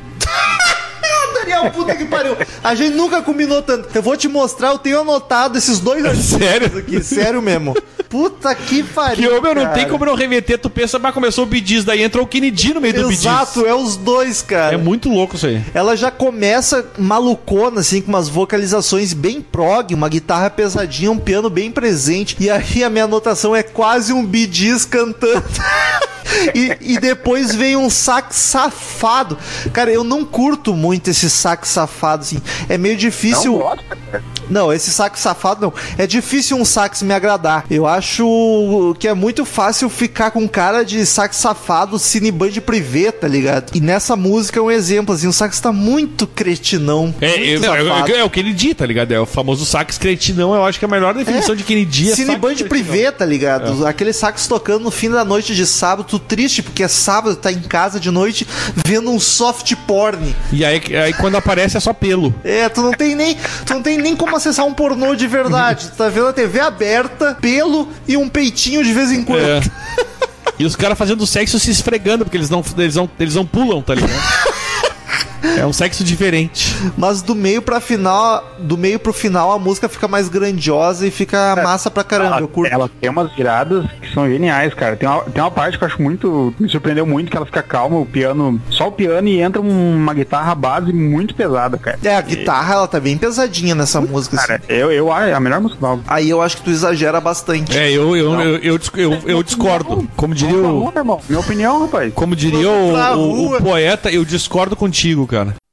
[SPEAKER 1] Puta que pariu. A gente nunca combinou tanto. Eu vou te mostrar, eu tenho anotado esses dois artigos
[SPEAKER 2] Sério?
[SPEAKER 1] aqui, sério mesmo. Puta que pariu.
[SPEAKER 2] Que, meu, não tem como não remeter. Tu pensa, mas começou o Bidis, daí entrou o Kennedy no meio do Bidis.
[SPEAKER 1] Exato, é os dois, cara.
[SPEAKER 2] É muito louco isso aí.
[SPEAKER 1] Ela já começa malucona, assim, com umas vocalizações bem prog, uma guitarra pesadinha, um piano bem presente. E aí a minha anotação é quase um bidis cantando. E, e depois vem um sax safado. Cara, eu não curto muito esse sax safado, assim. É meio difícil.
[SPEAKER 3] Não cara.
[SPEAKER 1] Não, esse sax safado não. É difícil um sax me agradar. Eu acho que é muito fácil ficar com cara de sax safado cineband privê, tá ligado? E nessa música é um exemplo, assim, o sax tá muito cretinão.
[SPEAKER 2] É,
[SPEAKER 1] muito
[SPEAKER 2] é,
[SPEAKER 1] safado.
[SPEAKER 2] é, é o Kennedy, tá ligado? É o famoso sax cretinão. Eu acho que a melhor definição de Kennedy é
[SPEAKER 1] Cineband privê, tá ligado? Aquele sax tocando no fim da noite de sábado, tu triste, porque é sábado, tá em casa de noite, vendo um soft porn.
[SPEAKER 2] E aí, aí quando aparece é só pelo.
[SPEAKER 1] É, tu não tem nem, tu não tem nem como acessar um pornô de verdade. Tá vendo a TV aberta, pelo e um peitinho de vez em quando.
[SPEAKER 2] É. E os caras fazendo sexo se esfregando, porque eles não, eles não, eles não pulam, tá ligado? É um sexo diferente.
[SPEAKER 1] Mas do meio pra final, do meio pro final a música fica mais grandiosa e fica massa pra caramba. Eu curto.
[SPEAKER 3] Ela tem umas viradas que são geniais, cara. Tem uma, tem uma parte que eu acho muito. Me surpreendeu muito que ela fica calma, o piano. Só o piano e entra um- uma guitarra base muito pesada, cara.
[SPEAKER 1] É, a guitarra ela tá bem pesadinha nessa música. assim.
[SPEAKER 3] Cara, eu, eu acho é a melhor música do álbum.
[SPEAKER 1] Aí eu acho que tu exagera bastante.
[SPEAKER 2] É, eu, eu, eu, eu, eu- eu discordo. Como diria o.
[SPEAKER 3] Minha opinião, rapaz.
[SPEAKER 2] Como diria
[SPEAKER 1] pra
[SPEAKER 2] o, o- o poeta, eu discordo contigo, cara.
[SPEAKER 1] Lucan.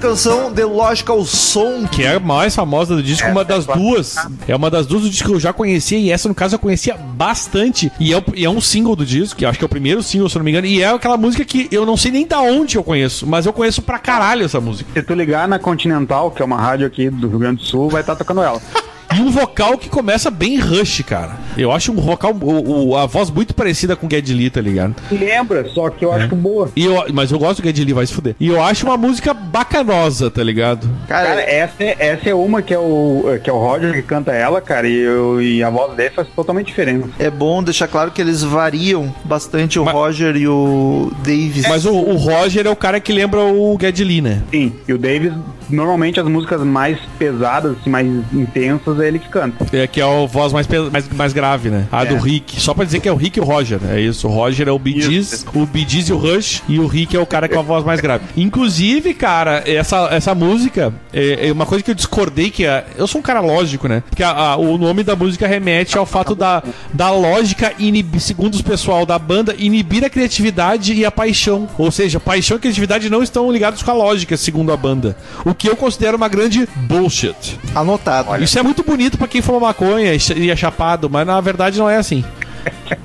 [SPEAKER 1] Canção, The Logical Song,
[SPEAKER 2] Que é a mais famosa do disco, uma das duas. É uma das duas do disco que eu já conhecia, e essa, no caso, eu conhecia bastante. E é, e é um single do disco, que eu acho que é o primeiro single, se eu não me engano. E é aquela música que eu não sei nem da onde eu conheço, mas eu conheço pra caralho essa música.
[SPEAKER 3] Se tu ligar na Continental, que é uma rádio aqui do Rio Grande do Sul, vai estar tocando ela.
[SPEAKER 2] E um vocal que começa bem rush, cara. Eu acho um vocal, o, o- a voz muito parecida com o Geddy Lee, tá ligado?
[SPEAKER 3] Lembra, só que eu
[SPEAKER 2] É.
[SPEAKER 3] acho boa.
[SPEAKER 2] E eu, mas eu gosto do Geddy Lee, vai se fuder. E eu acho uma música bacanosa, tá ligado?
[SPEAKER 1] cara,
[SPEAKER 3] Cara, essa é, essa é uma que é, o, que é o Roger que canta ela, cara, e, eu, e a voz dele faz totalmente diferença.
[SPEAKER 1] é bom deixar claro que eles variam bastante o
[SPEAKER 2] Mas-
[SPEAKER 1] Roger e o Davis.
[SPEAKER 2] Mas o, o Roger é o cara que lembra o Geddy Lee, né?
[SPEAKER 3] Sim, e o Davis, normalmente as músicas mais pesadas, assim, mais intensas, é ele que canta.
[SPEAKER 2] É, que é a voz mais, mais, mais grave, né? A
[SPEAKER 3] É.
[SPEAKER 2] do Rick. Só pra dizer que é o Rick e o Roger. É isso. O Roger é o Bee Gees,
[SPEAKER 3] Isso.
[SPEAKER 2] o Bee Gees e o Rush. E o Rick é o cara com a voz mais grave. Inclusive, cara, essa, essa música é, é uma coisa que eu discordei que é, eu sou um cara lógico, né? Porque a- a- o nome da música remete ao fato da, da lógica, inib, segundo os pessoal da banda, inibir a criatividade e a paixão. Ou seja, paixão e criatividade não estão ligados com a lógica, segundo a banda. O que eu considero uma grande bullshit.
[SPEAKER 1] Anotado.
[SPEAKER 2] Isso é muito bonito pra quem fuma maconha e é chapado, mas na verdade não é assim.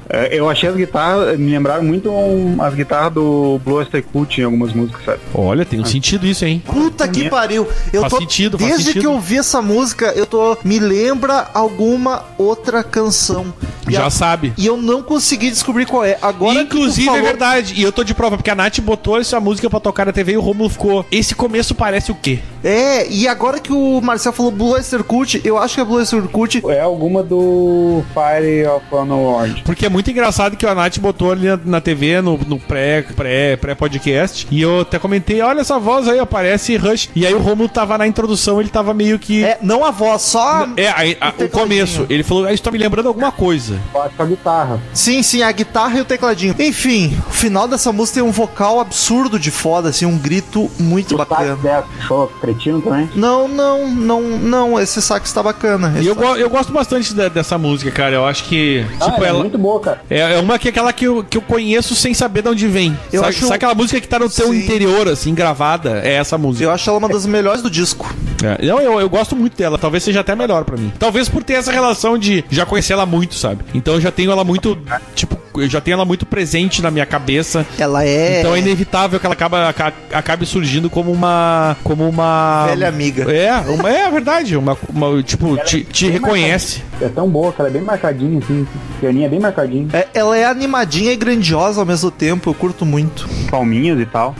[SPEAKER 3] É, Eu achei as guitarras, me lembraram muito um- as guitarras do Blue Oyster Cult em algumas músicas, sabe?
[SPEAKER 2] Olha, tem um sentido isso, hein?
[SPEAKER 1] Puta que pariu. Eu
[SPEAKER 2] Faz
[SPEAKER 1] tô,
[SPEAKER 2] sentido, faz
[SPEAKER 1] desde
[SPEAKER 2] sentido.
[SPEAKER 1] que eu vi essa música, eu tô me lembra alguma outra canção. E
[SPEAKER 2] Já
[SPEAKER 1] a-
[SPEAKER 2] sabe.
[SPEAKER 1] E eu não consegui descobrir qual é. Agora
[SPEAKER 2] Inclusive,
[SPEAKER 1] falou-
[SPEAKER 2] é verdade. E eu tô de prova, porque a Nath botou essa música pra tocar na TV e o Romulo ficou. Esse começo parece o quê?
[SPEAKER 1] É, e agora que o Marcel falou Blue Cult, eu acho que é Blue Cult.
[SPEAKER 3] É alguma do Fire of Orange.
[SPEAKER 2] Porque é muito engraçado que a Nath botou ali na, na TV, no, no pré, pré, pré-podcast. e eu até comentei: olha essa voz aí, aparece Rush. E aí o Romulo tava na introdução, ele tava meio que.
[SPEAKER 1] É, não a voz, só.
[SPEAKER 2] É, aí, a- o
[SPEAKER 1] tecladinho.
[SPEAKER 2] começo. Ele falou: ah, isso tá me lembrando alguma coisa.
[SPEAKER 3] Eu acho que a guitarra.
[SPEAKER 1] Sim, sim, a guitarra e o tecladinho. Enfim, o final dessa música tem um vocal absurdo de foda, assim, um grito muito bacana.
[SPEAKER 3] dessa, show também.
[SPEAKER 1] Não, não, não, não, esse sax tá bacana.
[SPEAKER 2] E eu, go- eu gosto bastante da- dessa música, cara. Eu acho que.
[SPEAKER 3] Ah,
[SPEAKER 2] tipo,
[SPEAKER 3] é
[SPEAKER 2] ela.
[SPEAKER 3] muito boa, cara.
[SPEAKER 2] É, é uma que é aquela que eu, que eu conheço sem saber de onde vem.
[SPEAKER 1] Eu
[SPEAKER 2] sabe,
[SPEAKER 1] acho-
[SPEAKER 2] sabe aquela música que tá no teu
[SPEAKER 1] Sim.
[SPEAKER 2] interior, assim, gravada? É essa música.
[SPEAKER 1] Eu acho ela uma das melhores do disco.
[SPEAKER 2] É, não, eu, eu gosto muito dela. Talvez seja até melhor pra mim. Talvez por ter essa relação de já conhecer ela muito, sabe? Então eu já tenho ela muito. Tipo, eu já tenho ela muito presente na minha cabeça.
[SPEAKER 1] Ela é.
[SPEAKER 2] Então é inevitável que ela acaba, aca- acabe surgindo como uma. Como uma.
[SPEAKER 1] Velha amiga.
[SPEAKER 2] É, uma, é verdade. Uma, uma- tipo, te, te reconhece.
[SPEAKER 3] É tão boa, cara. É bem marcadinha, assim. Pianinho é bem marcadinho.
[SPEAKER 1] É, ela é animadinha e grandiosa ao mesmo tempo, eu curto muito.
[SPEAKER 3] Palminhas e tal.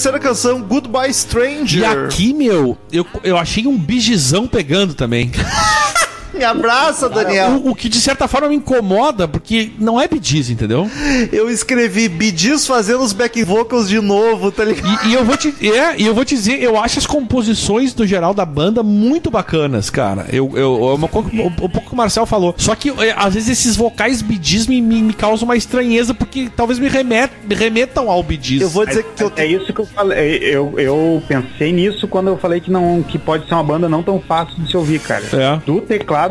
[SPEAKER 1] Terceira canção, Goodbye Stranger.
[SPEAKER 2] E aqui, meu, eu, eu achei um bijizão pegando também.
[SPEAKER 1] Me abraça, Daniel.
[SPEAKER 2] O, o que de certa forma me incomoda, porque não é Bee entendeu?
[SPEAKER 1] Eu escrevi Bidis fazendo os back vocals de novo, tá ligado?
[SPEAKER 2] E, e eu vou te, é, e eu vou te dizer, eu acho as composições no geral da banda muito bacanas, cara. Eu, eu, é uma coisa que- um, um pouco que o Marcel falou. Só que é, às vezes esses vocais bidis me, me, me causam uma estranheza, porque talvez me, remet, me remetam ao bidis.
[SPEAKER 1] Eu vou dizer que eu
[SPEAKER 3] É isso que eu falei. Eu, eu pensei nisso quando eu falei que não que pode ser uma banda não tão fácil de se ouvir, cara.
[SPEAKER 2] É.
[SPEAKER 3] Do teclado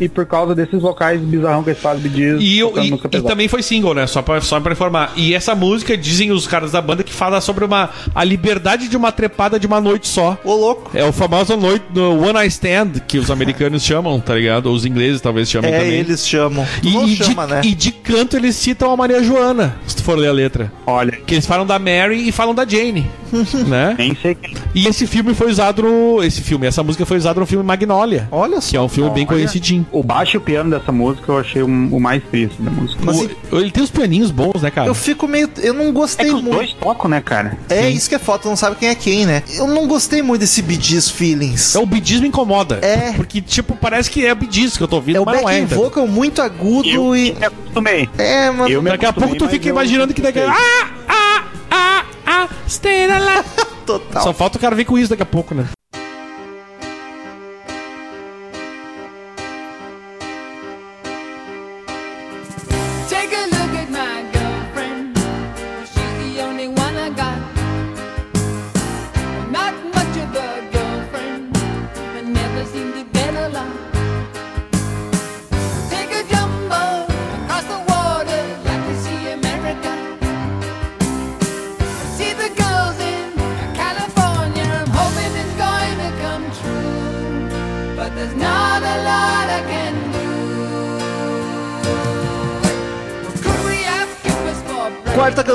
[SPEAKER 3] e por causa desses vocais bizarrão que eles fazem de diz.
[SPEAKER 2] E, eu- e- e também foi single, né? Só pra, só pra informar. E essa música, dizem os caras da banda, que fala sobre uma, a liberdade de uma trepada de uma noite só.
[SPEAKER 1] Ô, louco.
[SPEAKER 2] É o famoso noite no One Night Stand, que os americanos chamam, tá ligado? Ou os ingleses talvez chamem
[SPEAKER 1] É,
[SPEAKER 2] também.
[SPEAKER 1] eles chamam.
[SPEAKER 2] E,
[SPEAKER 1] não
[SPEAKER 2] e
[SPEAKER 1] chama,
[SPEAKER 2] de,
[SPEAKER 1] né?
[SPEAKER 2] e de canto eles citam a Maria Joana, se tu for ler a letra.
[SPEAKER 3] Olha,
[SPEAKER 2] Que eles falam da Mary e falam da Jane, né?
[SPEAKER 3] nem sei quem.
[SPEAKER 2] E esse filme foi usado no... Esse filme, essa música foi usada no filme Magnolia.
[SPEAKER 1] Olha só.
[SPEAKER 2] Que é um filme bem
[SPEAKER 3] Olha.
[SPEAKER 2] conhecidinho.
[SPEAKER 3] O baixo e o piano dessa música eu achei um- o mais triste da música.
[SPEAKER 1] Mas
[SPEAKER 2] O- ele tem os pianinhos bons, né, cara?
[SPEAKER 1] Eu fico meio. Eu não
[SPEAKER 3] É
[SPEAKER 1] gostei
[SPEAKER 3] que os
[SPEAKER 1] muito.
[SPEAKER 3] dois tocam, né, cara?
[SPEAKER 1] É isso que é foto, não sabe quem é quem, né? Eu não gostei muito desse Bidis Feelings.
[SPEAKER 2] É o bidis me incomoda.
[SPEAKER 1] É.
[SPEAKER 2] Porque, tipo, parece que é o bidis que eu tô ouvindo,
[SPEAKER 1] É o
[SPEAKER 2] mas não é.
[SPEAKER 1] vocal muito agudo
[SPEAKER 3] Eu
[SPEAKER 1] e.
[SPEAKER 3] me acostumei.
[SPEAKER 1] É, mano.
[SPEAKER 3] Eu me
[SPEAKER 2] Daqui a pouco tu fica imaginando que daqui
[SPEAKER 3] não
[SPEAKER 2] Ah, ah, ah, ah, stay alive.
[SPEAKER 1] Total.
[SPEAKER 2] Só falta o cara vir com isso daqui a pouco, né?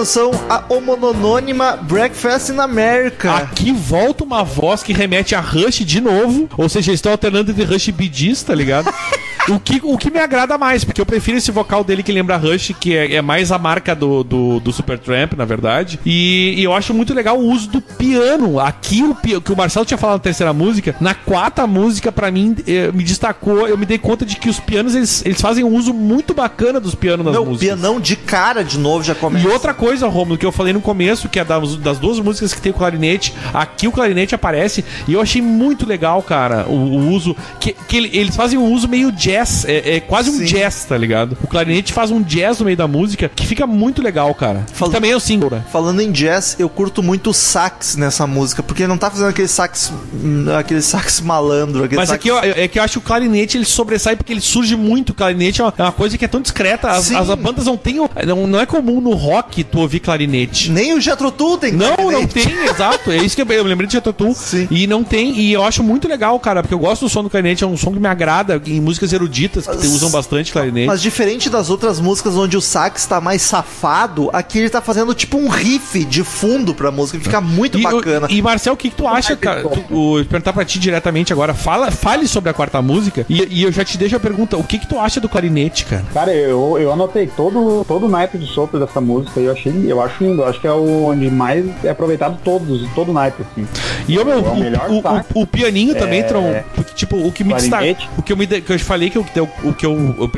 [SPEAKER 1] Canção, a homonônima Breakfast in America.
[SPEAKER 2] Aqui volta uma voz que remete a Rush de novo. Ou seja, eles estão alternando entre Rush e Bidis, tá ligado? O que, o que me agrada mais, porque eu prefiro esse vocal dele que lembra Rush, que é, é mais a marca do, do, do Supertramp, na verdade. E, e eu acho muito legal o uso do piano. Aqui, o que o Marcelo tinha falado na terceira música, na quarta música, pra mim, eh, me destacou. Eu me dei conta de que os pianos, eles, eles fazem um uso muito bacana dos pianos nas
[SPEAKER 1] Meu
[SPEAKER 2] músicas.
[SPEAKER 1] pianão de cara de novo já começa.
[SPEAKER 2] E outra coisa, Romulo, que eu falei no começo, que é das, das duas músicas que tem o clarinete, aqui o clarinete aparece, e eu achei muito legal, cara, o, o uso. Que, que ele- eles fazem um uso meio jazz, é, é quase um
[SPEAKER 1] Sim.
[SPEAKER 2] jazz, tá ligado? O clarinete faz um jazz no meio da música que fica muito legal, cara. Que também é o single, né?
[SPEAKER 1] Falando em jazz, eu curto muito o sax nessa música, porque ele não tá fazendo aquele sax. hum, aquele sax malandro. Aquele
[SPEAKER 2] Mas
[SPEAKER 1] sax...
[SPEAKER 2] aqui ó, é que eu acho que o clarinete ele sobressai porque ele surge muito. O clarinete é uma, é uma coisa que é tão discreta. As, as bandas não têm. Não, não é comum no rock tu ouvir clarinete.
[SPEAKER 1] Nem o Jethro Tull tem
[SPEAKER 2] Não, não
[SPEAKER 1] clarinete.
[SPEAKER 2] tem, exato. É isso que eu, eu lembrei de Jethro
[SPEAKER 1] Sim.
[SPEAKER 2] E não tem, e eu acho muito legal, cara, porque eu gosto do som do clarinete, é um som que me agrada em músicas eruditas que usam bastante clarinete.
[SPEAKER 1] Mas diferente das outras músicas onde o sax tá mais safado, aqui ele tá fazendo tipo um riff de fundo pra música, fica muito
[SPEAKER 2] E,
[SPEAKER 1] bacana.
[SPEAKER 2] e Marcel, o que, que tu acha, cara? Tu, o, perguntar pra ti diretamente agora. Fala, fale sobre a quarta música e, e eu já te deixo a pergunta: o que, que tu acha do clarinete, cara?
[SPEAKER 3] Cara, eu, eu anotei todo, todo o naipe de sopro dessa música e eu achei, eu acho lindo. Eu acho que é o onde mais é aproveitado todos, todo o naipe, assim.
[SPEAKER 2] E eu, meu,
[SPEAKER 3] É o
[SPEAKER 2] o, o, o- o pianinho também,
[SPEAKER 3] É.
[SPEAKER 2] Tron, tipo, o que me destaca, o que eu me que eu te falei que eu, o que eu, eu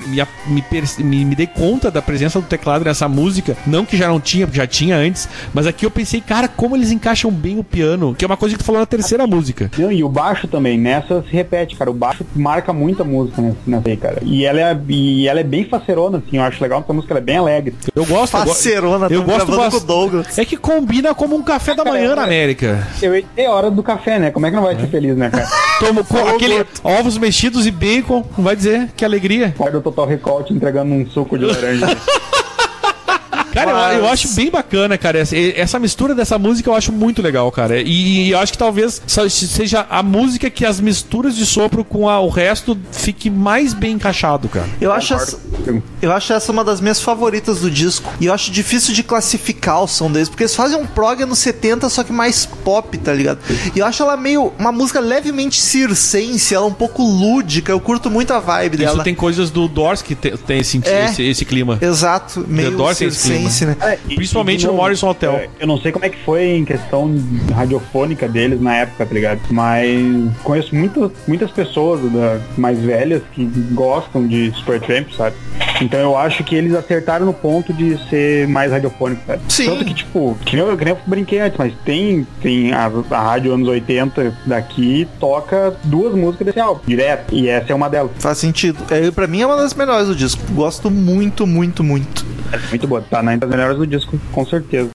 [SPEAKER 2] me, me, me, me dei conta da presença do teclado nessa música, não que já não tinha, porque já tinha antes, mas aqui eu pensei, cara, como eles encaixam bem o piano, que é uma coisa que tu falou na terceira música.
[SPEAKER 3] Não, e o baixo também, nessa se repete, cara. O baixo marca muito a música nessa, nessa aí, cara. E ela, é, e ela é bem facerona, assim. Eu acho legal que a música ela é bem alegre.
[SPEAKER 2] Eu gosto,
[SPEAKER 1] Facerona,
[SPEAKER 2] eu gosto
[SPEAKER 1] com o Douglas.
[SPEAKER 2] É que combina como um café da manhã na América.
[SPEAKER 3] Eu é hora do café, né? Como é que não vai ser feliz, né, cara?
[SPEAKER 2] Tomo com aquele ovos mexidos e bacon, não vai dizer que alegria.
[SPEAKER 3] Guarda o Total Recall te entregando um suco de laranja.
[SPEAKER 2] Cara, eu- eu,
[SPEAKER 1] Mas-
[SPEAKER 2] acho bem bacana, cara. Essa, essa mistura dessa música eu acho muito legal, cara. E, e eu acho que talvez seja a música que as misturas de sopro com a- o resto fique mais bem encaixado, cara.
[SPEAKER 1] Eu acho, essa. Eu acho essa uma das minhas favoritas do disco. E eu acho difícil de classificar o som deles, porque eles fazem um prog anos 70, só que mais pop, tá ligado? E eu acho ela meio. uma música levemente circense, ela é um pouco lúdica. Eu curto muito a vibe
[SPEAKER 2] Isso
[SPEAKER 1] dela.
[SPEAKER 2] tem coisas do Doors que te- tem esse,
[SPEAKER 1] É.
[SPEAKER 2] esse, esse clima.
[SPEAKER 1] Exato, meio
[SPEAKER 2] Doors tem esse
[SPEAKER 1] né?
[SPEAKER 3] É, e-
[SPEAKER 2] Principalmente
[SPEAKER 3] e
[SPEAKER 2] no
[SPEAKER 3] novo,
[SPEAKER 2] Morrison Hotel.
[SPEAKER 3] é, Eu não sei como é que foi em questão radiofônica deles na época, tá ligado? Mas conheço muito, muitas pessoas da- mais velhas que gostam de Supertramp, sabe? Então eu acho que eles acertaram no ponto de ser mais radiofônico?
[SPEAKER 1] Sim.
[SPEAKER 3] Tanto que, tipo, que nem eu, que nem eu brinquei antes, mas tem, tem a, a rádio anos 80 daqui toca duas músicas desse álbum, direto. E essa é uma delas.
[SPEAKER 1] Faz sentido. É, pra mim é uma das melhores do disco. Gosto muito, muito, muito.
[SPEAKER 3] É muito boa. Tá na das melhores do disco, com certeza.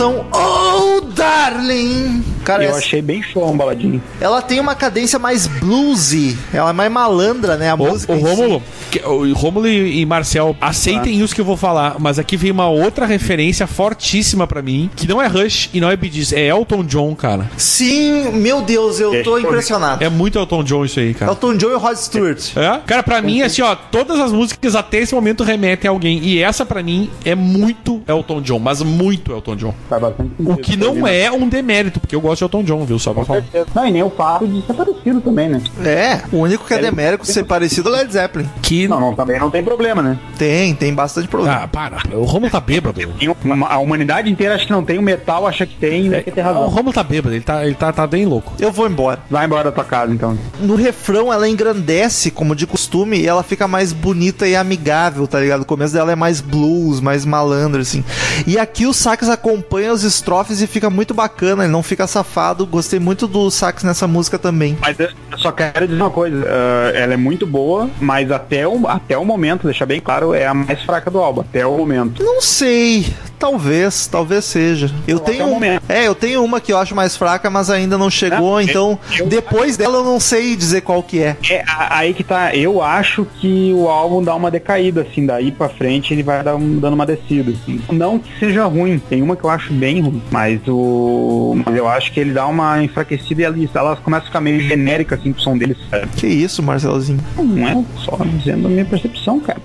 [SPEAKER 1] Canção, Oh Darling! Cara,
[SPEAKER 3] eu
[SPEAKER 1] essa-
[SPEAKER 3] achei bem show um baladinho.
[SPEAKER 1] ela tem uma cadência mais bluesy. Ela é mais malandra, né? A
[SPEAKER 2] Ô,
[SPEAKER 1] música. si.
[SPEAKER 2] Rômulo, que- o Rômulo e e Marcel, aceitem isso que eu vou falar, mas aqui vem uma outra referência fortíssima pra mim, que não é Rush e não é Bee Gees, é Elton John, cara.
[SPEAKER 1] Sim, meu Deus, eu tô
[SPEAKER 3] Deixa eu-
[SPEAKER 1] impressionado.
[SPEAKER 2] É muito Elton John isso aí, cara.
[SPEAKER 1] Elton John e Rod Stewart.
[SPEAKER 2] É? Cara, pra mim, assim, ó, todas as músicas até esse momento remetem a alguém. E essa, pra mim, é muito Elton John, mas muito Elton John.
[SPEAKER 3] Bastante
[SPEAKER 2] O que
[SPEAKER 3] tá
[SPEAKER 2] não é um demérito, porque eu gosto de Elton John, viu? Só pra falar.
[SPEAKER 3] Não, e nem o fato de ser parecido também, né?
[SPEAKER 1] É, o único que é
[SPEAKER 3] Ele-
[SPEAKER 1] demérico ser parecido é o Led Zeppelin.
[SPEAKER 2] Que.
[SPEAKER 3] Não, não, também não tem problema, né?
[SPEAKER 1] Tem, tem bastante problema.
[SPEAKER 2] Ah, para. O Romulo tá bêbado.
[SPEAKER 3] Tem a humanidade inteira acha que não tem, o metal acha que tem, vai ter
[SPEAKER 2] O
[SPEAKER 3] razão.
[SPEAKER 2] Romulo tá bêbado, ele tá, ele tá, tá bem louco.
[SPEAKER 1] Eu vou embora.
[SPEAKER 3] Vai embora da tua casa, então.
[SPEAKER 1] No refrão, ela engrandece, como de costume, e ela fica mais bonita e amigável, tá ligado? O começo dela é mais blues, mais malandro, assim. E aqui o sax acompanha os estrofes e fica muito bacana, ele não fica safado. Gostei muito do sax nessa música também.
[SPEAKER 3] Mas eu eu só quero dizer uma coisa, ah, ela é muito boa, mas até o, até o momento, deixar bem claro, é a mais fraca do álbum, até o momento.
[SPEAKER 1] Não sei, talvez, talvez seja. Eu
[SPEAKER 3] Até
[SPEAKER 1] tenho, é, eu tenho uma que eu acho mais fraca, mas ainda não chegou,
[SPEAKER 3] Não,
[SPEAKER 1] então
[SPEAKER 3] eu-
[SPEAKER 1] depois dela eu não sei dizer qual que é.
[SPEAKER 3] É aí que tá, eu acho que o álbum dá uma decaída, assim, daí pra frente ele vai dar um- dando uma descida, assim. Não que seja ruim, tem uma que eu acho bem ruim, mas o. Mas eu acho que ele dá uma enfraquecida e ela, ela começa a ficar meio genérica, assim, pro som dele, sabe?
[SPEAKER 1] Que isso, Marcelozinho?
[SPEAKER 3] Não é só dizendo a minha percepção, cara.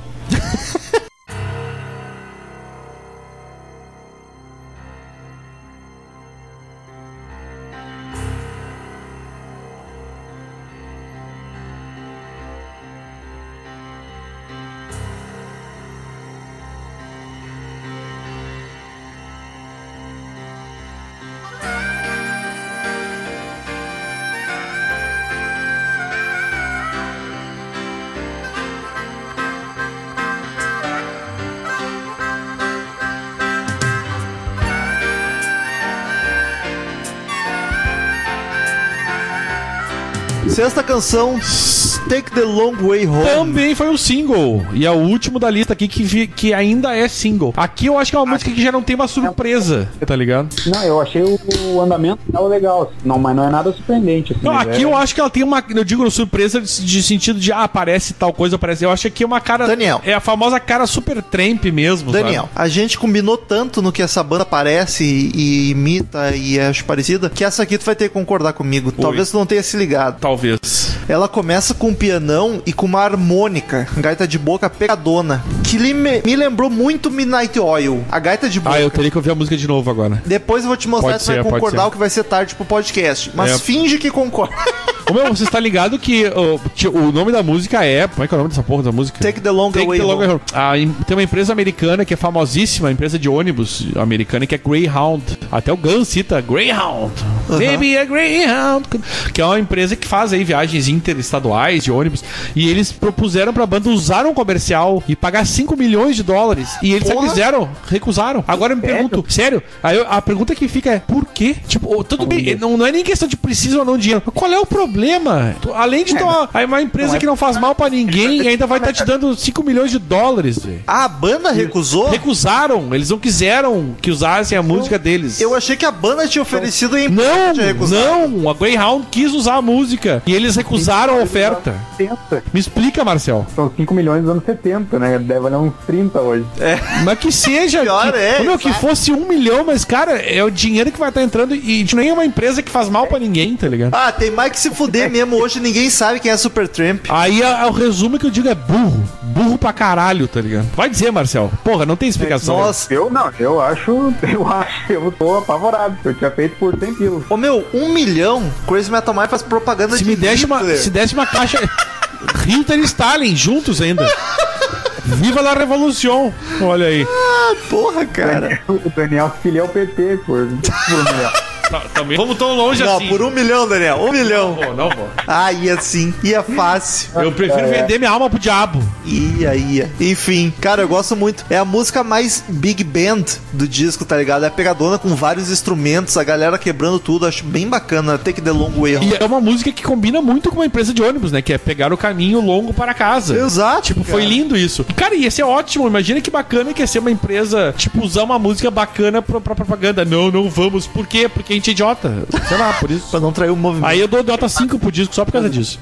[SPEAKER 1] Sexta canção, Take the Long Way Home.
[SPEAKER 2] Também foi um single. E é o último da lista aqui que, vi- que ainda é single. Aqui eu acho que é uma música que já não tem uma surpresa, tá ligado?
[SPEAKER 3] Não, eu achei o, o andamento dela legal, assim, não, mas não é nada surpreendente, assim.
[SPEAKER 2] Não, aqui
[SPEAKER 3] é-
[SPEAKER 2] eu acho que ela tem uma. Eu digo surpresa de, de sentido de, ah, aparece tal coisa, aparece. Eu acho que aqui é uma cara.
[SPEAKER 1] Daniel.
[SPEAKER 2] É a famosa cara super tramp mesmo.
[SPEAKER 1] Daniel,
[SPEAKER 2] sabe?
[SPEAKER 1] a gente combinou tanto no que essa banda parece e, e imita e acho parecida, que essa aqui tu vai ter que concordar comigo. Talvez tu não tenha se ligado.
[SPEAKER 2] Talvez.
[SPEAKER 1] Ela começa com um pianão e com uma harmônica, gaita de boca pegadona, que me, me lembrou muito Midnight Oil, a gaita de boca.
[SPEAKER 2] Ah, eu teria que ouvir a música de novo agora.
[SPEAKER 1] Depois eu vou te mostrar
[SPEAKER 2] Pode
[SPEAKER 1] se vai
[SPEAKER 2] ser,
[SPEAKER 1] concordar o que vai ser tarde pro podcast. Mas
[SPEAKER 2] É.
[SPEAKER 1] finge que concorda.
[SPEAKER 2] Ô meu, você está ligado que o, que o nome da música é. Como é que é o nome dessa porra da música?
[SPEAKER 1] Take the long
[SPEAKER 2] Take
[SPEAKER 1] way
[SPEAKER 2] the long way. Ah, em- tem uma empresa americana que é famosíssima, empresa de ônibus americana, que é Greyhound. Até o Gun cita Greyhound. Maybe a Greyhound. Que é uma empresa que faz aí viagens interestaduais de ônibus. E eles propuseram pra banda usar um comercial e pagar 5 milhões de dólares. E eles quiseram, recusaram. Agora eu me pergunto, sério? Aí a pergunta que fica é, por quê? Tipo, tudo bem, não, não é nem questão de precisa ou não dinheiro. Qual é o problema problema? Tu- Além de ter uma, uma empresa que não faz mal pra ninguém, ainda vai estar te dando 5 milhões de dólares, velho.
[SPEAKER 1] Ah, a banda recusou?
[SPEAKER 2] Recusaram, eles não quiseram que usassem a música deles.
[SPEAKER 1] Eu achei que a banda tinha oferecido e a
[SPEAKER 2] Não,
[SPEAKER 1] empresa tinha recusado.
[SPEAKER 2] não, a Greyhound quis usar a música e eles recusaram a oferta.
[SPEAKER 3] 70.
[SPEAKER 2] Me explica, Marcel.
[SPEAKER 3] São 5 milhões dos anos 70, né? Deve valer uns 30 hoje.
[SPEAKER 2] Mas que seja.
[SPEAKER 1] Pior
[SPEAKER 2] que,
[SPEAKER 1] é,
[SPEAKER 2] Ô, meu, que fosse um milhão, mas, cara, é o dinheiro que vai estar entrando e tipo, nem é uma empresa que faz mal pra ninguém, tá ligado?
[SPEAKER 1] Ah, tem mais que se fuder mesmo. Hoje ninguém sabe quem é Supertramp.
[SPEAKER 2] Aí a- a- o resumo que eu digo é burro. Burro pra caralho, tá ligado? Vai dizer, Marcel. Porra, não tem explicação.
[SPEAKER 1] Nossa.
[SPEAKER 3] Eu não, eu acho, eu acho, eu tô apavorado. Eu tinha feito por 100 quilos.
[SPEAKER 1] Ô meu, um milhão, Crazy Metal Mind faz propaganda
[SPEAKER 2] Se
[SPEAKER 1] de
[SPEAKER 2] me desse uma, se desse uma caixa. Hitler e Stalin juntos ainda. Viva la revolução! Olha aí.
[SPEAKER 1] Ah, porra, cara.
[SPEAKER 3] O Daniel se filia ao PT por, por milhão.
[SPEAKER 2] Também. Vamos tão longe
[SPEAKER 1] Não,
[SPEAKER 2] assim.
[SPEAKER 1] por um milhão, Daniel. Um milhão.
[SPEAKER 2] Pô, não vou.
[SPEAKER 1] Ah, ia sim. Ia fácil.
[SPEAKER 2] Eu prefiro vender minha alma pro diabo.
[SPEAKER 1] Ia, ia. Enfim, cara, eu gosto muito. É a música mais big band do disco, tá ligado? É pegadona com vários instrumentos, a galera quebrando tudo. Acho bem bacana. Take the long way home.
[SPEAKER 2] E é uma música que combina muito com uma empresa de ônibus, né? Que é pegar o caminho longo para casa.
[SPEAKER 1] Exato.
[SPEAKER 2] Tipo, foi
[SPEAKER 1] cara.
[SPEAKER 2] lindo isso. E, cara, ia ser ótimo. Imagina que bacana que ia ser uma empresa, tipo, usar uma música bacana pra, pra propaganda. Não, não vamos. Por quê? Porque a gente idiota. Sei lá, por isso.
[SPEAKER 1] Pra não trair o movimento.
[SPEAKER 2] Aí eu dou nota 5 pro disco só por causa disso.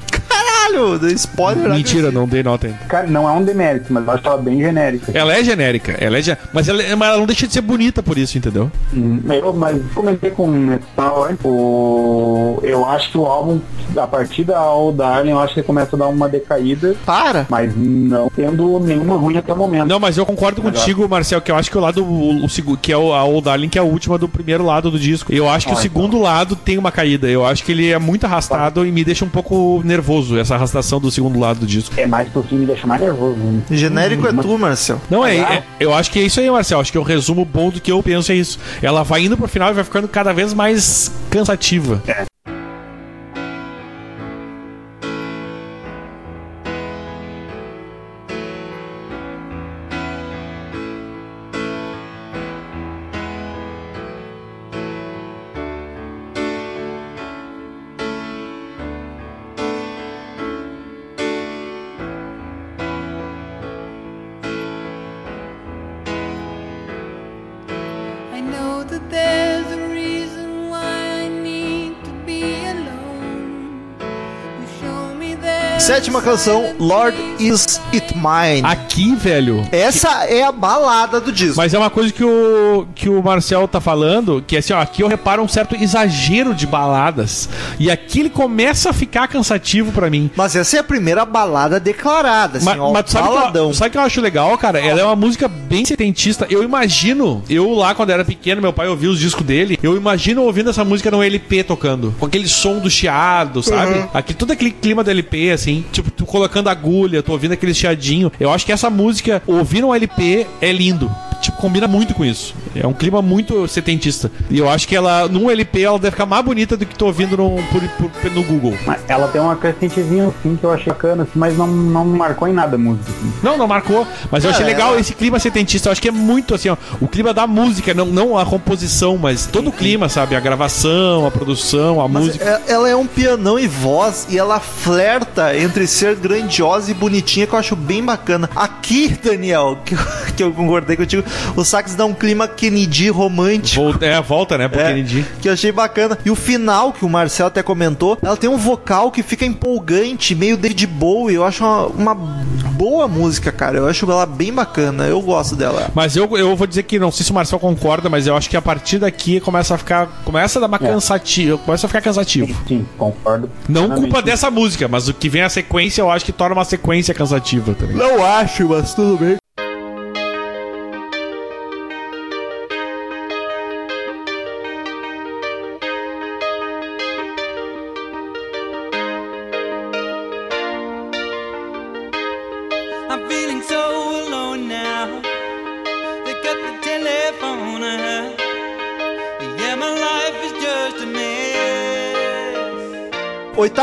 [SPEAKER 1] Caralho, spoiler.
[SPEAKER 2] Mentira, não dei nota ainda.
[SPEAKER 3] Cara, não é um demérito, mas eu acho ela bem genérica.
[SPEAKER 2] Ela é genérica, ela é ge- mas, ela, mas ela não deixa de ser bonita por isso, entendeu?
[SPEAKER 3] Hum, Eu, mas comentei com o Metal, hein? o, eu acho que o álbum, a partir da All Darling, eu acho que começa a dar uma decaída,
[SPEAKER 1] Para.
[SPEAKER 3] mas não tendo nenhuma ruim até o momento.
[SPEAKER 2] Não, mas eu concordo contigo, Marcel, que eu acho que o lado, o, o que é o, a Old Darling, que é a última do primeiro lado do disco. Eu acho que o
[SPEAKER 3] Ah,
[SPEAKER 2] segundo lado tem uma caída. Eu acho que ele é muito arrastado e me deixa um pouco nervoso, essa arrastação do segundo lado do disco.
[SPEAKER 3] É mais pro fim me deixa mais nervoso. né?
[SPEAKER 1] Genérico é tu, Marcel.
[SPEAKER 2] Não, é, é- Eu acho que é isso aí, Marcel. Acho que o resumo bom do que eu penso é isso. Ela vai indo pro final e vai ficando cada vez mais cansativa.
[SPEAKER 4] I
[SPEAKER 1] canção, Lord Is It Mine.
[SPEAKER 2] Aqui, velho.
[SPEAKER 1] Essa é a balada do disco.
[SPEAKER 2] Mas é uma coisa que o, que o Marcel tá falando, que assim, ó, aqui eu reparo um certo exagero de baladas. E aqui ele começa a ficar cansativo pra mim.
[SPEAKER 1] Mas essa é a primeira balada declarada, assim,
[SPEAKER 2] Mas,
[SPEAKER 1] ó,
[SPEAKER 2] mas sabe, o que
[SPEAKER 1] baladão.
[SPEAKER 2] eu, sabe o que eu acho legal, cara? Ela é uma música bem setentista. Eu imagino, eu lá quando era pequeno, meu pai ouvia os discos dele, eu imagino ouvindo essa música no LP tocando. Com aquele som do chiado, sabe? Aqui, todo aquele clima do LP, assim. Tipo, tu colocando agulha, tu ouvindo aquele chiadinho. Eu acho que essa música, ouvir no LP, é lindo. Tipo, combina muito com isso. É um clima muito setentista. E eu acho que ela, num LP, ela deve ficar mais bonita do que tu ouvindo no, por, por- no Google.
[SPEAKER 3] Mas ela tem uma crescentezinha assim que eu achei bacana, assim, mas não, não marcou em nada a música. Assim.
[SPEAKER 2] Não, não marcou. Mas eu
[SPEAKER 1] É,
[SPEAKER 2] achei legal
[SPEAKER 1] ela-
[SPEAKER 2] esse clima setentista. Eu acho que é muito assim, ó. O clima da música, não, não a composição, mas todo o clima, sabe? A gravação, a produção, a
[SPEAKER 1] Mas
[SPEAKER 2] música.
[SPEAKER 1] é- ela é um pianão e voz e ela flerta entre ser grandiosa e bonitinha que eu acho bem bacana. Aqui, Daniel, que eu, que eu concordei contigo, o sax dá um clima Kennedy romântico.
[SPEAKER 2] Volta, é a volta, né, pro
[SPEAKER 1] É,
[SPEAKER 2] Kennedy.
[SPEAKER 1] que eu achei bacana. E o final, que o Marcel até comentou, ela tem um vocal que fica empolgante, meio David Bowie. Eu acho uma, uma boa música, cara. Eu acho ela bem bacana. Eu gosto dela.
[SPEAKER 2] Mas eu, eu vou dizer que não sei se o Marcel concorda, mas eu acho que a partir daqui começa a ficar. Começa a dar uma
[SPEAKER 3] É.
[SPEAKER 2] cansativa. Começa a ficar cansativo.
[SPEAKER 3] Sim, concordo.
[SPEAKER 2] Não culpa dessa música, mas o que vem a sequência eu acho que torna uma sequência cansativa também.
[SPEAKER 1] Não acho, mas tudo bem.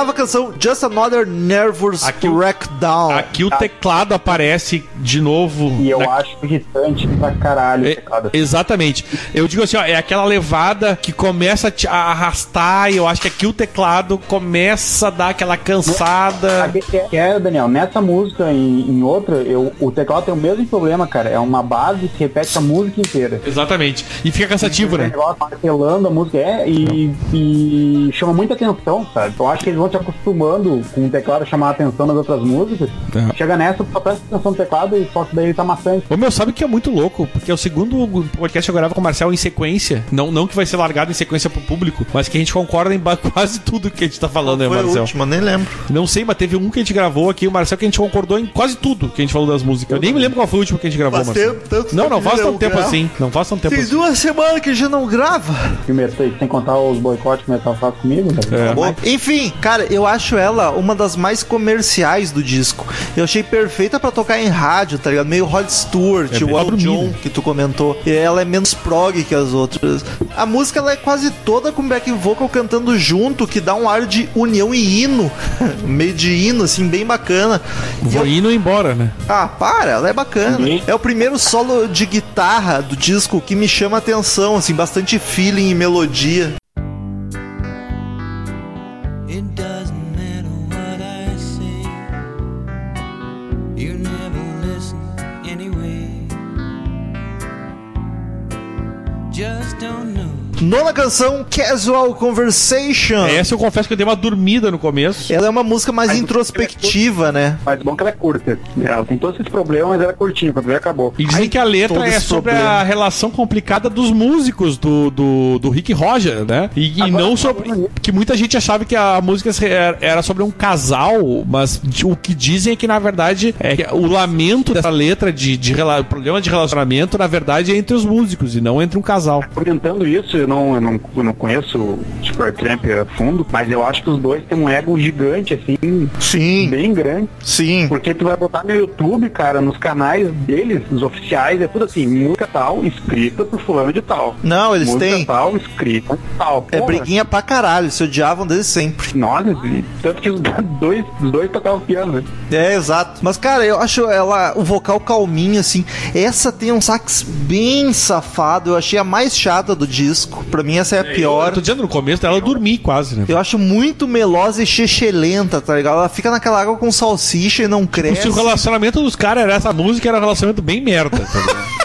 [SPEAKER 6] Just a
[SPEAKER 1] canção, Just Another Nervous
[SPEAKER 2] Aqui o-
[SPEAKER 1] Crackdown.
[SPEAKER 2] Aqui o teclado aparece de novo.
[SPEAKER 3] E eu
[SPEAKER 2] na-
[SPEAKER 3] acho irritante pra caralho o
[SPEAKER 2] É,
[SPEAKER 3] teclado.
[SPEAKER 2] exatamente. Eu digo assim, ó, é aquela levada que começa a, te- a arrastar e eu acho que aqui o teclado começa a dar aquela cansada.
[SPEAKER 3] Que é- que é, Daniel, nessa música e em outra, eu, o teclado tem o mesmo problema, cara. É uma base que repete a música inteira.
[SPEAKER 2] Exatamente. E fica cansativo,
[SPEAKER 3] um
[SPEAKER 2] né?
[SPEAKER 3] negócio martelando a música é e, e chama muita atenção, sabe? Eu acho que eles vão te acostumando com o teclado a chamar a atenção nas outras músicas.
[SPEAKER 2] É.
[SPEAKER 3] Chega nessa, tu só presta atenção no teclado e só que daí ele tá maçante.
[SPEAKER 2] Ô meu, sabe que é muito louco? Porque é o segundo podcast que eu gravo com o Marcel em sequência. Não, não que vai ser largado em sequência pro público, mas que a gente concorda em quase tudo que a gente tá falando, né,
[SPEAKER 1] Foi a
[SPEAKER 2] Marcel?
[SPEAKER 1] última, nem lembro.
[SPEAKER 2] Não sei, mas teve um que a gente gravou aqui, o Marcel, que a gente concordou em quase tudo que a gente falou das músicas. Eu nem me lembro qual foi o último que a gente gravou,
[SPEAKER 1] Faz
[SPEAKER 2] Marcel.
[SPEAKER 1] tempo, tanto
[SPEAKER 2] Não, não faz
[SPEAKER 1] que
[SPEAKER 2] tanto
[SPEAKER 1] não
[SPEAKER 2] tempo
[SPEAKER 1] gravo.
[SPEAKER 2] assim. Não faz tanto tempo
[SPEAKER 1] Tem
[SPEAKER 2] assim.
[SPEAKER 1] duas semanas que já não grava.
[SPEAKER 3] Primeiro, sem contar os boicotes que o Metal faz comigo, né?
[SPEAKER 2] É.
[SPEAKER 1] Bom, Enfim, cara, eu acho ela uma das mais comerciais do disco. Eu achei perfeita pra tocar em rádio, tá ligado? Meio Rod Stewart,
[SPEAKER 2] É
[SPEAKER 1] o Al John, que tu comentou. E ela é menos prog que as outras. A música ela é quase toda com back vocal cantando junto, que dá um ar de união e hino. Meio de hino, assim, bem bacana. E
[SPEAKER 2] Vou
[SPEAKER 1] eu-
[SPEAKER 2] indo embora, né?
[SPEAKER 1] Ah, para, ela é bacana.
[SPEAKER 3] Uhum.
[SPEAKER 1] É o primeiro solo de guitarra do disco que me chama a atenção, assim, bastante feeling e melodia. Nona canção, Casual Conversation.
[SPEAKER 2] Essa eu confesso que eu dei uma dormida no começo.
[SPEAKER 1] Ela é uma música mais introspectiva, né?
[SPEAKER 3] Mas bom que ela é curta. Ela tem todos esses problemas, mas ela é curtinha. Quando vê, acabou.
[SPEAKER 2] E dizem
[SPEAKER 1] Ai,
[SPEAKER 2] que a letra é sobre
[SPEAKER 1] problema.
[SPEAKER 2] a relação complicada dos músicos do, do, do Rick Roger, né? E, e
[SPEAKER 3] Agora,
[SPEAKER 2] não sobre. Que muita gente achava que a música era sobre um casal, mas de- o que dizem é que, na verdade, é que o lamento dessa letra de, de rela- problema de relacionamento, na verdade, é entre os músicos e não entre um casal.
[SPEAKER 3] Comentando isso, eu não, eu não, eu não conheço o Supertramp a fundo, mas eu acho que os dois têm um ego gigante, assim,
[SPEAKER 1] Sim,
[SPEAKER 3] bem grande.
[SPEAKER 1] sim.
[SPEAKER 3] Porque tu vai botar no YouTube, cara, nos canais deles, os oficiais, é tudo assim, música tal, escrita por fulano de tal.
[SPEAKER 1] Não, eles
[SPEAKER 3] música
[SPEAKER 1] têm.
[SPEAKER 3] tal, escrita tal.
[SPEAKER 1] É
[SPEAKER 3] Porra,
[SPEAKER 1] briguinha pra caralho, se odiavam desde sempre.
[SPEAKER 3] Nossa, tanto que os dois, os dois tocavam piano, né?
[SPEAKER 1] É, exato. Mas, cara, eu acho ela, o vocal calminho, assim. Essa tem um sax bem safado. Eu achei a mais chata do disco. Pra mim, essa é a
[SPEAKER 2] Eu
[SPEAKER 1] pior.
[SPEAKER 2] tô dizendo no começo dela eu dormi quase, né?
[SPEAKER 1] Eu acho muito melosa e chechelenta, tá ligado? Ela fica naquela água com salsicha e não cresce.
[SPEAKER 2] Se o relacionamento dos caras era essa música, era um relacionamento bem merda, tá ligado?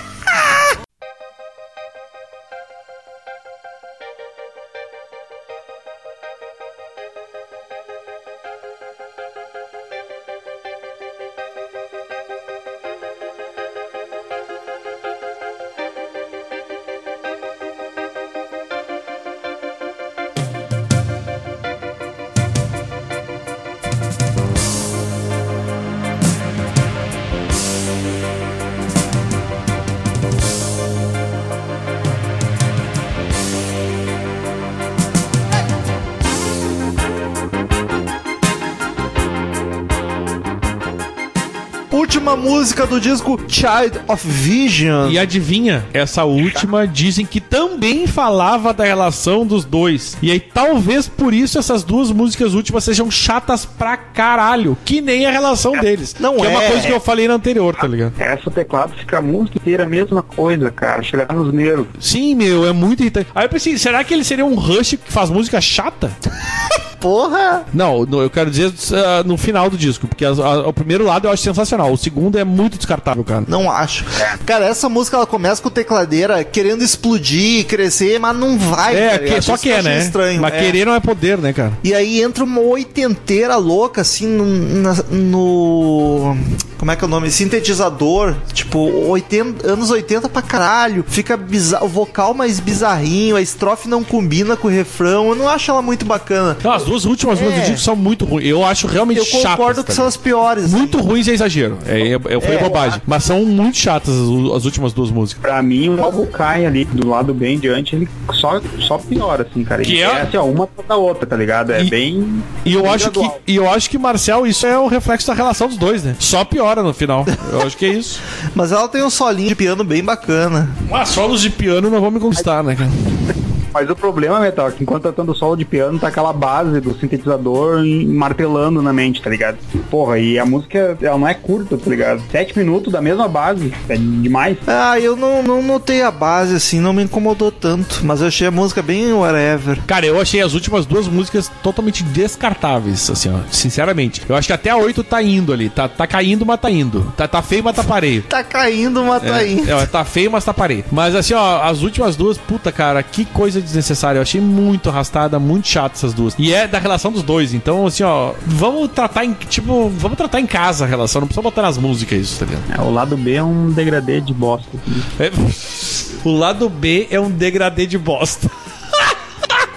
[SPEAKER 1] música do disco Child of Vision.
[SPEAKER 2] E adivinha, essa última dizem que também falava da relação dos dois. E aí talvez por isso essas duas músicas últimas sejam chatas pra caralho, que nem a relação deles.
[SPEAKER 1] Não
[SPEAKER 2] que é. uma
[SPEAKER 1] é.
[SPEAKER 2] coisa que eu falei na anterior, tá ligado?
[SPEAKER 3] Essa teclado fica a música inteira a mesma coisa, cara. Chegar nos nervos.
[SPEAKER 2] Sim, meu, é muito irritante. Aí eu pensei, será que ele seria um Rush que faz música chata?
[SPEAKER 1] Porra!
[SPEAKER 2] Não, no- eu quero dizer ah, no final do disco, porque as- a- o primeiro lado eu acho sensacional, o segundo é muito descartável, cara.
[SPEAKER 1] Não acho. Cara, essa música ela começa com tecladeira querendo explodir, crescer, mas não vai.
[SPEAKER 2] É,
[SPEAKER 1] tá
[SPEAKER 2] que, só que é, né?
[SPEAKER 1] Estranho.
[SPEAKER 2] Mas
[SPEAKER 1] é.
[SPEAKER 2] querer não é poder, né, cara?
[SPEAKER 1] E aí entra uma oitenteira louca, assim, no, na- no- Como é que é o nome? Sintetizador. Tipo, 80, anos 80 pra caralho. Fica bizarro. O vocal mais bizarrinho, a estrofe não combina com o refrão. Eu não acho ela muito bacana.
[SPEAKER 2] Não, as duas últimas
[SPEAKER 1] É.
[SPEAKER 2] músicas do disco são muito ruins. Eu acho realmente
[SPEAKER 1] Eu
[SPEAKER 2] chatas.
[SPEAKER 1] concordo
[SPEAKER 2] tá
[SPEAKER 1] que são as piores.
[SPEAKER 2] Muito ruins é exagero. É, é, eu falei
[SPEAKER 1] É.
[SPEAKER 2] bobagem. Mas são muito chatas as, as últimas duas músicas.
[SPEAKER 3] Pra mim, o álbum cai ali do lado bem diante, ele só, só piora, assim, cara.
[SPEAKER 2] Que
[SPEAKER 3] E
[SPEAKER 2] é-
[SPEAKER 3] assim, ó, uma da outra, tá ligado? É
[SPEAKER 2] E-
[SPEAKER 3] bem.
[SPEAKER 2] E eu
[SPEAKER 3] bem
[SPEAKER 2] acho que, e eu acho que Marcel, isso é o reflexo da relação dos dois, né? Só piora no final. Eu acho que é isso.
[SPEAKER 1] Mas ela tem um solinho de piano bem bacana.
[SPEAKER 2] Ah, solos de piano não vão me conquistar, né, cara?
[SPEAKER 3] Mas o problema, Metal, é que enquanto tá tendo solo de piano, tá aquela base do sintetizador martelando na mente, tá ligado? Porra, e a música, ela não é curta, tá ligado? Sete minutos da mesma base, é demais.
[SPEAKER 1] Ah, eu não, não notei a base, assim, não me incomodou tanto. Mas eu achei a música bem whatever.
[SPEAKER 2] Cara, eu achei as últimas duas músicas totalmente descartáveis, assim, ó. Sinceramente. Eu acho que até a 8 tá indo ali. Tá, tá caindo, mas tá indo. Tá, tá feio, mas tá pareio.
[SPEAKER 1] Tá caindo, mas tá indo.
[SPEAKER 2] É, tá feio, mas tá pareio. Mas assim, ó, as últimas duas, puta, cara, que coisa desnecessária. Eu achei muito arrastada, muito chata essas duas. E é da relação dos dois. Então, assim, ó, vamos tratar em. Tipo, vamos tratar em casa a relação. Não precisa botar nas músicas isso, tá ligado?
[SPEAKER 3] É, o lado B é um degradê de bosta.
[SPEAKER 2] É- O lado B é um degradê de bosta.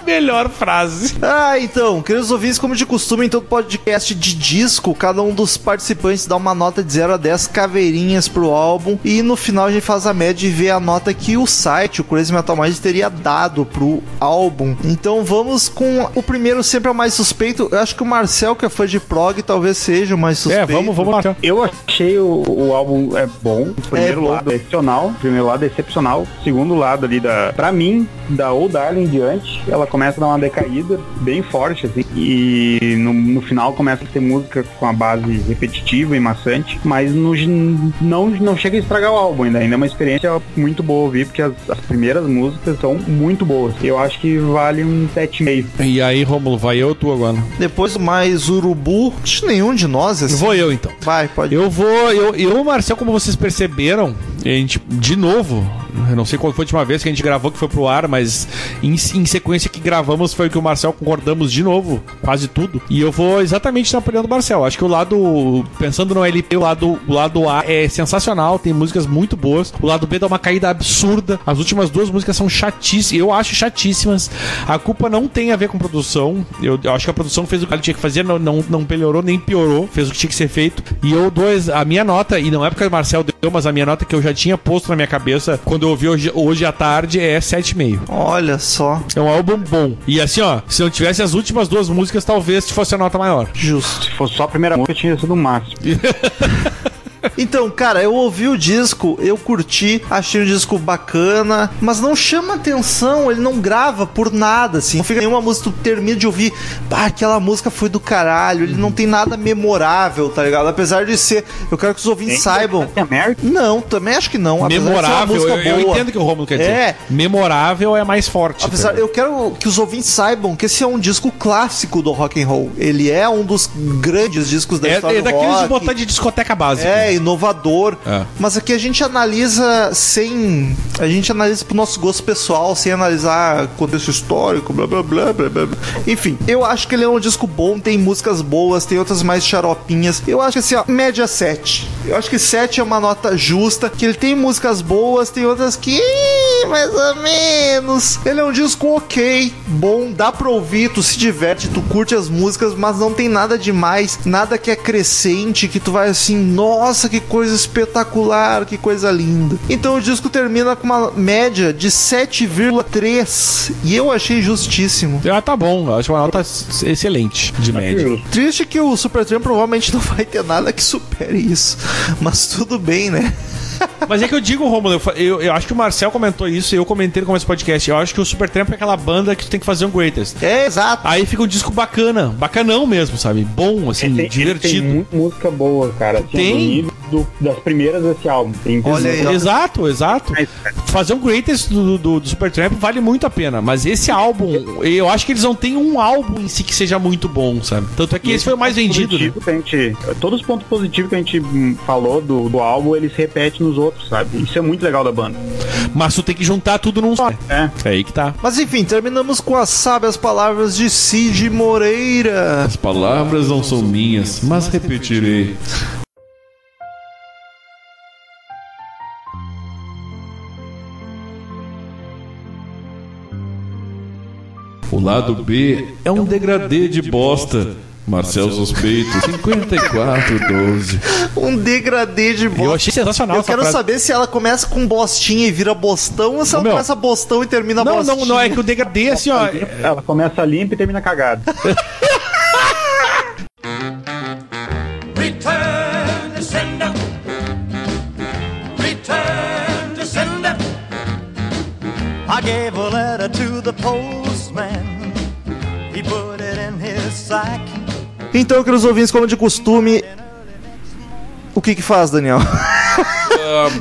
[SPEAKER 2] Melhor frase.
[SPEAKER 1] Ah, então, queridos ouvintes, como de costume, em todo podcast de disco, cada um dos participantes dá uma nota de 0 a 10 caveirinhas pro álbum. E no final a gente faz a média e vê a nota que o site, o Crazy Metal Mind, teria dado pro álbum. Então vamos com o primeiro, sempre é o mais suspeito. Eu acho que o Marcel, que é fã de prog, talvez seja o mais
[SPEAKER 2] É,
[SPEAKER 1] suspeito.
[SPEAKER 2] vamos, vamos lá.
[SPEAKER 3] Eu achei o, o álbum é bom. O primeiro
[SPEAKER 1] bom.
[SPEAKER 3] lado é excepcional. Primeiro lado é excepcional. Segundo lado ali da. Pra mim, da Old Darling em diante, ela começa a dar uma decaída bem forte, assim. E no, no final começa a ter música com a base repetitiva e maçante. Mas no, não, não chega a estragar o álbum ainda. Ainda é uma experiência muito boa ouvir, porque as, as primeiras músicas são muito boas. Eu acho que vale um 7,5.
[SPEAKER 2] E aí, Romulo, vai eu ou tu agora?
[SPEAKER 1] Depois mais urubu. Acho que nenhum de nós. Assim.
[SPEAKER 2] Vou eu então.
[SPEAKER 1] Vai, pode.
[SPEAKER 2] Eu vou. Eu, eu, Marcel, como vocês perceberam, a gente, de novo, eu não sei qual foi a última vez que a gente gravou que foi pro ar, mas em, em sequência que gravamos foi que o Marcel concordamos de novo, quase tudo. E eu vou exatamente na opinião do Marcel. Acho que o lado, pensando no LP, o lado, o lado A é sensacional, tem músicas muito boas. O lado B dá uma caída absurda. As últimas duas músicas são chatíssimas, eu acho chatíssimas. A culpa não tem a ver com produção. Eu, eu acho que a produção fez o que ela tinha que fazer, não, não, não melhorou nem piorou, fez o que tinha que ser feito. E eu dou a minha nota, e não é porque o Marcel deu, mas a minha nota que eu já tinha posto na minha cabeça quando eu ouvi hoje, hoje à tarde é 7,5.
[SPEAKER 1] Olha só.
[SPEAKER 2] É um álbum bom. E assim, ó, se não tivesse as últimas duas músicas, talvez fosse a nota maior.
[SPEAKER 1] Justo.
[SPEAKER 3] Se fosse só a primeira música, tinha sido o máximo.
[SPEAKER 1] Então, cara, eu ouvi o disco, eu curti, achei o disco bacana, mas não chama atenção, ele não grava por nada, assim. Não fica nenhuma música, tu termina de ouvir, pá, aquela música foi do caralho, ele não tem nada memorável, tá ligado? Apesar de ser, eu quero que os ouvintes saibam.
[SPEAKER 3] É merda.
[SPEAKER 1] Não, também acho que não. apesar de ser uma
[SPEAKER 2] Memorável,
[SPEAKER 1] música
[SPEAKER 2] eu, eu
[SPEAKER 1] boa.
[SPEAKER 2] entendo o que o Romulo quer dizer.
[SPEAKER 1] É.
[SPEAKER 2] Memorável é mais forte.
[SPEAKER 1] Apesar,
[SPEAKER 2] tá?
[SPEAKER 1] eu quero que os ouvintes saibam que esse é um disco clássico do rock and roll. Ele é um dos grandes discos da
[SPEAKER 2] é,
[SPEAKER 1] história
[SPEAKER 2] é
[SPEAKER 1] do
[SPEAKER 2] daqueles de
[SPEAKER 1] rock.
[SPEAKER 2] botar de discoteca básica.
[SPEAKER 1] É, inovador.
[SPEAKER 2] É.
[SPEAKER 1] Mas aqui a gente analisa sem. A gente analisa pro nosso gosto pessoal, sem analisar contexto histórico, blá blá blá blá blá. blá. Enfim, eu acho que ele é um disco bom, tem músicas boas, tem outras mais xaropinhas. Eu acho que assim, ó, média 7. Eu acho que 7 é uma nota justa, que ele tem músicas boas, tem outras que. mais ou menos. Ele é um disco ok, bom, dá pra ouvir, tu se diverte, tu curte as músicas, mas não tem nada demais, nada que é crescente, que tu vai assim, nossa, que coisa espetacular, que coisa linda. Então o disco termina com uma média de 7,3 e eu achei justíssimo.
[SPEAKER 2] Ah, tá bom. Eu acho uma nota excelente de média.
[SPEAKER 1] Triste que o Supertramp provavelmente não vai ter nada que supere isso, mas tudo bem, né?
[SPEAKER 2] Mas é que eu digo, Romulo, eu, eu, eu acho que o Marcel comentou isso e eu comentei no começo do podcast. Eu acho que o Supertramp é aquela banda que tu tem que fazer um greatest.
[SPEAKER 1] É exato.
[SPEAKER 2] Aí fica um disco bacana, bacanão mesmo, sabe? Bom, assim,
[SPEAKER 3] Ele tem-
[SPEAKER 2] divertido.
[SPEAKER 3] Tem muita música boa, cara. Assim,
[SPEAKER 2] Tem.
[SPEAKER 3] Do das primeiras desse álbum. Tem
[SPEAKER 1] Olha aí.
[SPEAKER 2] Exato, exato.
[SPEAKER 3] Mas, cara,
[SPEAKER 2] Fazer um greatest do, do, do Supertramp vale muito a pena. Mas esse álbum, eu acho que eles não têm um álbum em si que seja muito bom, sabe? Tanto é que esse foi o mais vendido, né?
[SPEAKER 3] positivo que a gente, todos os pontos positivos que a gente hum, falou do, do álbum, eles repetem nos outros, sabe? Isso é muito legal da banda.
[SPEAKER 2] Mas tu tem que juntar tudo num só.
[SPEAKER 3] É.
[SPEAKER 2] É aí que tá.
[SPEAKER 1] Mas enfim, terminamos com as sábias palavras de Cid Moreira.
[SPEAKER 7] As palavras não são minhas, mas repetirei. O lado B é um degradê de bosta. Marcel Suspeito, 5412.
[SPEAKER 1] Um degradê de bosta.
[SPEAKER 2] Eu achei sensacional
[SPEAKER 1] Eu
[SPEAKER 2] essa
[SPEAKER 1] quero
[SPEAKER 2] frase.
[SPEAKER 1] saber se ela começa com bostinha e vira bostão ou se ela
[SPEAKER 2] Meu.
[SPEAKER 1] começa bostão e termina
[SPEAKER 2] Não,
[SPEAKER 1] bostinha.
[SPEAKER 2] não, não, é que o degradê, assim, ó.
[SPEAKER 3] Ela começa limpa e termina cagada.
[SPEAKER 6] Return to sender. Return to sender. I gave a letter to the post postman.
[SPEAKER 1] Então, queridos ouvintes, como de costume, o que que faz, Daniel?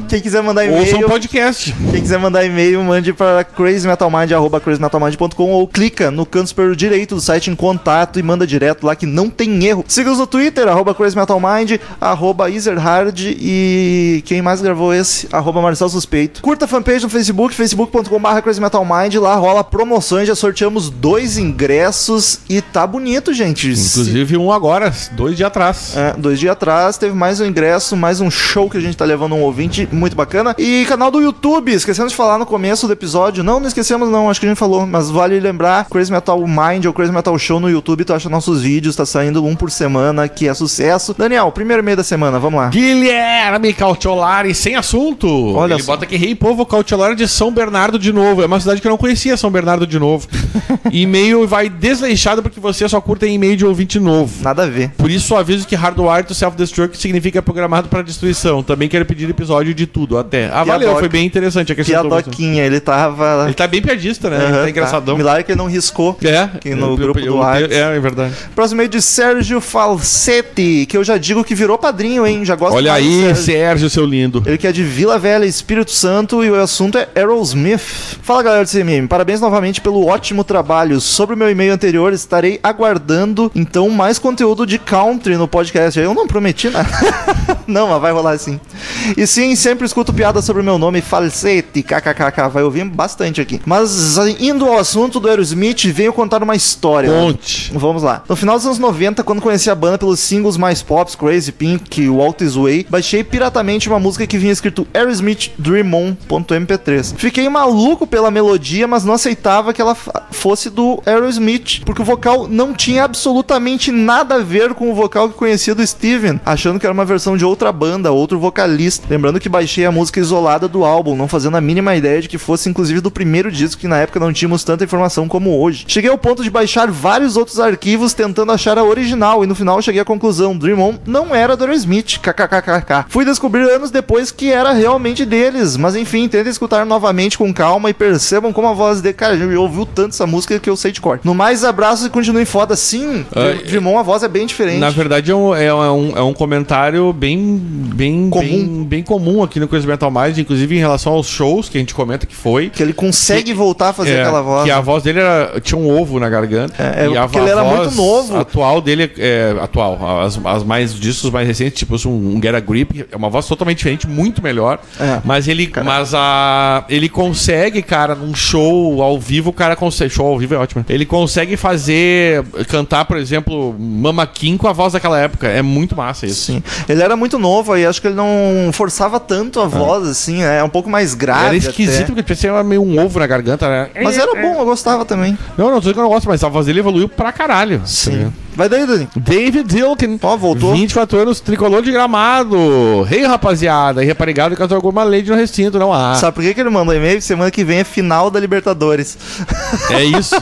[SPEAKER 1] Quem quiser mandar
[SPEAKER 2] Ouça um
[SPEAKER 1] e-mail,
[SPEAKER 2] podcast.
[SPEAKER 1] quem quiser mandar e-mail, mande para crazymetalmind, arroba crazymetalmind.com ou clica no canto superior direito do site em contato e manda direto lá que não tem erro. Siga-nos no Twitter, arroba crazymetalmind, arroba Ezerhard e quem mais gravou esse? Arroba Marcel Suspeito. Curta a fanpage no Facebook, facebook.com.br crazymetalmind, lá rola promoções, já sorteamos dois ingressos e tá bonito, gente.
[SPEAKER 2] Inclusive um agora, dois dias atrás.
[SPEAKER 1] É, dois dias atrás teve mais um ingresso, mais um show que a gente tá levando um ouvinte muito bacana. E canal do YouTube, esquecemos de falar no começo do episódio. Não, não esquecemos não, acho que a gente falou, mas vale lembrar, Crazy Metal Mind ou Crazy Metal Show no YouTube, tu acha nossos vídeos, tá saindo um por semana, que é sucesso. Daniel, primeiro meio da semana, vamos lá.
[SPEAKER 2] Guilherme Cautiolari, sem assunto.
[SPEAKER 1] Olha
[SPEAKER 2] Ele
[SPEAKER 1] só.
[SPEAKER 2] bota aqui, Rei Povo Cautiolari de São Bernardo de novo. É uma cidade que eu não conhecia, São Bernardo de novo. e-mail vai desleixado porque você só curta e-mail de ouvinte novo.
[SPEAKER 1] Nada a ver.
[SPEAKER 2] Por isso, aviso que Hardwire to Self-Destruct significa programado para destruição. Também quero pedir episódio de tudo, até. Ah, valeu, foi bem interessante. Acrescentou bastante.
[SPEAKER 1] Piadoquinha, ele tava...
[SPEAKER 2] Ele tá bem piadista, né? Ele
[SPEAKER 1] Aham,
[SPEAKER 2] tá engraçadão.
[SPEAKER 1] Milagre que ele não riscou.
[SPEAKER 2] É,
[SPEAKER 1] Aqui no
[SPEAKER 2] eu-
[SPEAKER 1] grupo
[SPEAKER 2] eu-
[SPEAKER 1] do
[SPEAKER 2] eu-
[SPEAKER 1] Whats.
[SPEAKER 2] É, é verdade.
[SPEAKER 1] Próximo meio de Sérgio Falsetti, que eu já digo que virou padrinho, hein? Já gosto
[SPEAKER 2] Olha
[SPEAKER 1] do
[SPEAKER 2] aí,
[SPEAKER 1] Sérgio.
[SPEAKER 2] Sérgio, seu lindo.
[SPEAKER 1] Ele que é de Vila Velha, Espírito Santo, e o assunto é Aerosmith. Fala galera do CMM, parabéns novamente pelo ótimo trabalho. Sobre o meu e-mail anterior, estarei aguardando então mais conteúdo de country no podcast. Eu não prometi nada. não, mas vai rolar assim. E sim, sempre escuto piada sobre o meu nome, Falsete, kkkk. Vai ouvir bastante aqui. Mas indo ao assunto do Aerosmith, venho contar uma história.
[SPEAKER 2] Conte.
[SPEAKER 1] Vamos lá. No final dos anos 90, quando conheci a banda pelos singles mais pops, Crazy Pink, Walt This Way, baixei piratamente uma música que vinha escrito Aerosmith Dream On.mp3. Fiquei maluco pela melodia, mas não aceitava que ela fosse do Aerosmith, porque o vocal não tinha absolutamente nada a ver com o vocal que conhecia do Steven, achando que era uma versão de outra banda, outro vocalista. Lembrando que baixei a música isolada do álbum, não fazendo a mínima ideia de que fosse inclusive do primeiro disco, que na época não tínhamos tanta informação como hoje. Cheguei ao ponto de baixar vários outros arquivos tentando achar a original, e no final cheguei à conclusão: Dream On não era do Aerosmith, kkkk. Fui descobrir anos depois que era realmente deles, mas enfim, tentem escutar novamente com calma e percebam como a voz de. Cara, eu ouviu tanto essa música que eu sei de cor. No mais, abraços e continuem foda. Sim,
[SPEAKER 2] Ah,
[SPEAKER 1] Dream On, a voz é bem diferente.
[SPEAKER 2] Na verdade, é um, é um, é um comentário bem, bem,
[SPEAKER 1] Comum.
[SPEAKER 2] bem, bem comum aqui no Coisa Metal Mais, inclusive em relação aos shows que a gente comenta que foi.
[SPEAKER 1] Que ele consegue voltar a fazer
[SPEAKER 2] É,
[SPEAKER 1] aquela voz.
[SPEAKER 2] Que a
[SPEAKER 1] né?
[SPEAKER 2] voz dele era, tinha um ovo na garganta.
[SPEAKER 1] É, é,
[SPEAKER 2] e a
[SPEAKER 1] porque ele era
[SPEAKER 2] voz
[SPEAKER 1] muito novo.
[SPEAKER 2] atual dele é atual. As, as mais discos mais recentes, tipo um, um Get a Grip, é uma voz totalmente diferente, muito melhor.
[SPEAKER 1] É.
[SPEAKER 2] Mas ele, mas a, ele consegue, cara, num show ao vivo, o cara consegue. Show ao vivo é ótimo. Ele consegue fazer cantar, por exemplo, Mama Kim com a voz daquela época. É muito massa isso.
[SPEAKER 1] Sim. Ele era muito novo aí, acho que ele não forçava tanto a voz, assim, é um pouco mais grave.
[SPEAKER 2] Era esquisito
[SPEAKER 1] até.
[SPEAKER 2] porque parecia meio um ovo na garganta, né?
[SPEAKER 1] Mas era bom, eu gostava também.
[SPEAKER 2] Não, não, tô dizendo que eu não gosto, mas a voz dele evoluiu pra caralho.
[SPEAKER 1] Sim. Vai daí, Dani.
[SPEAKER 2] David Dilkin.
[SPEAKER 1] Ó, voltou.
[SPEAKER 2] 24 anos, tricolor de gramado. Rei, rapaziada. E reparigado caso alguma lei de no recinto, não há.
[SPEAKER 1] Sabe por que, que ele mandou e-mail? Semana que vem é final da Libertadores.
[SPEAKER 2] É isso.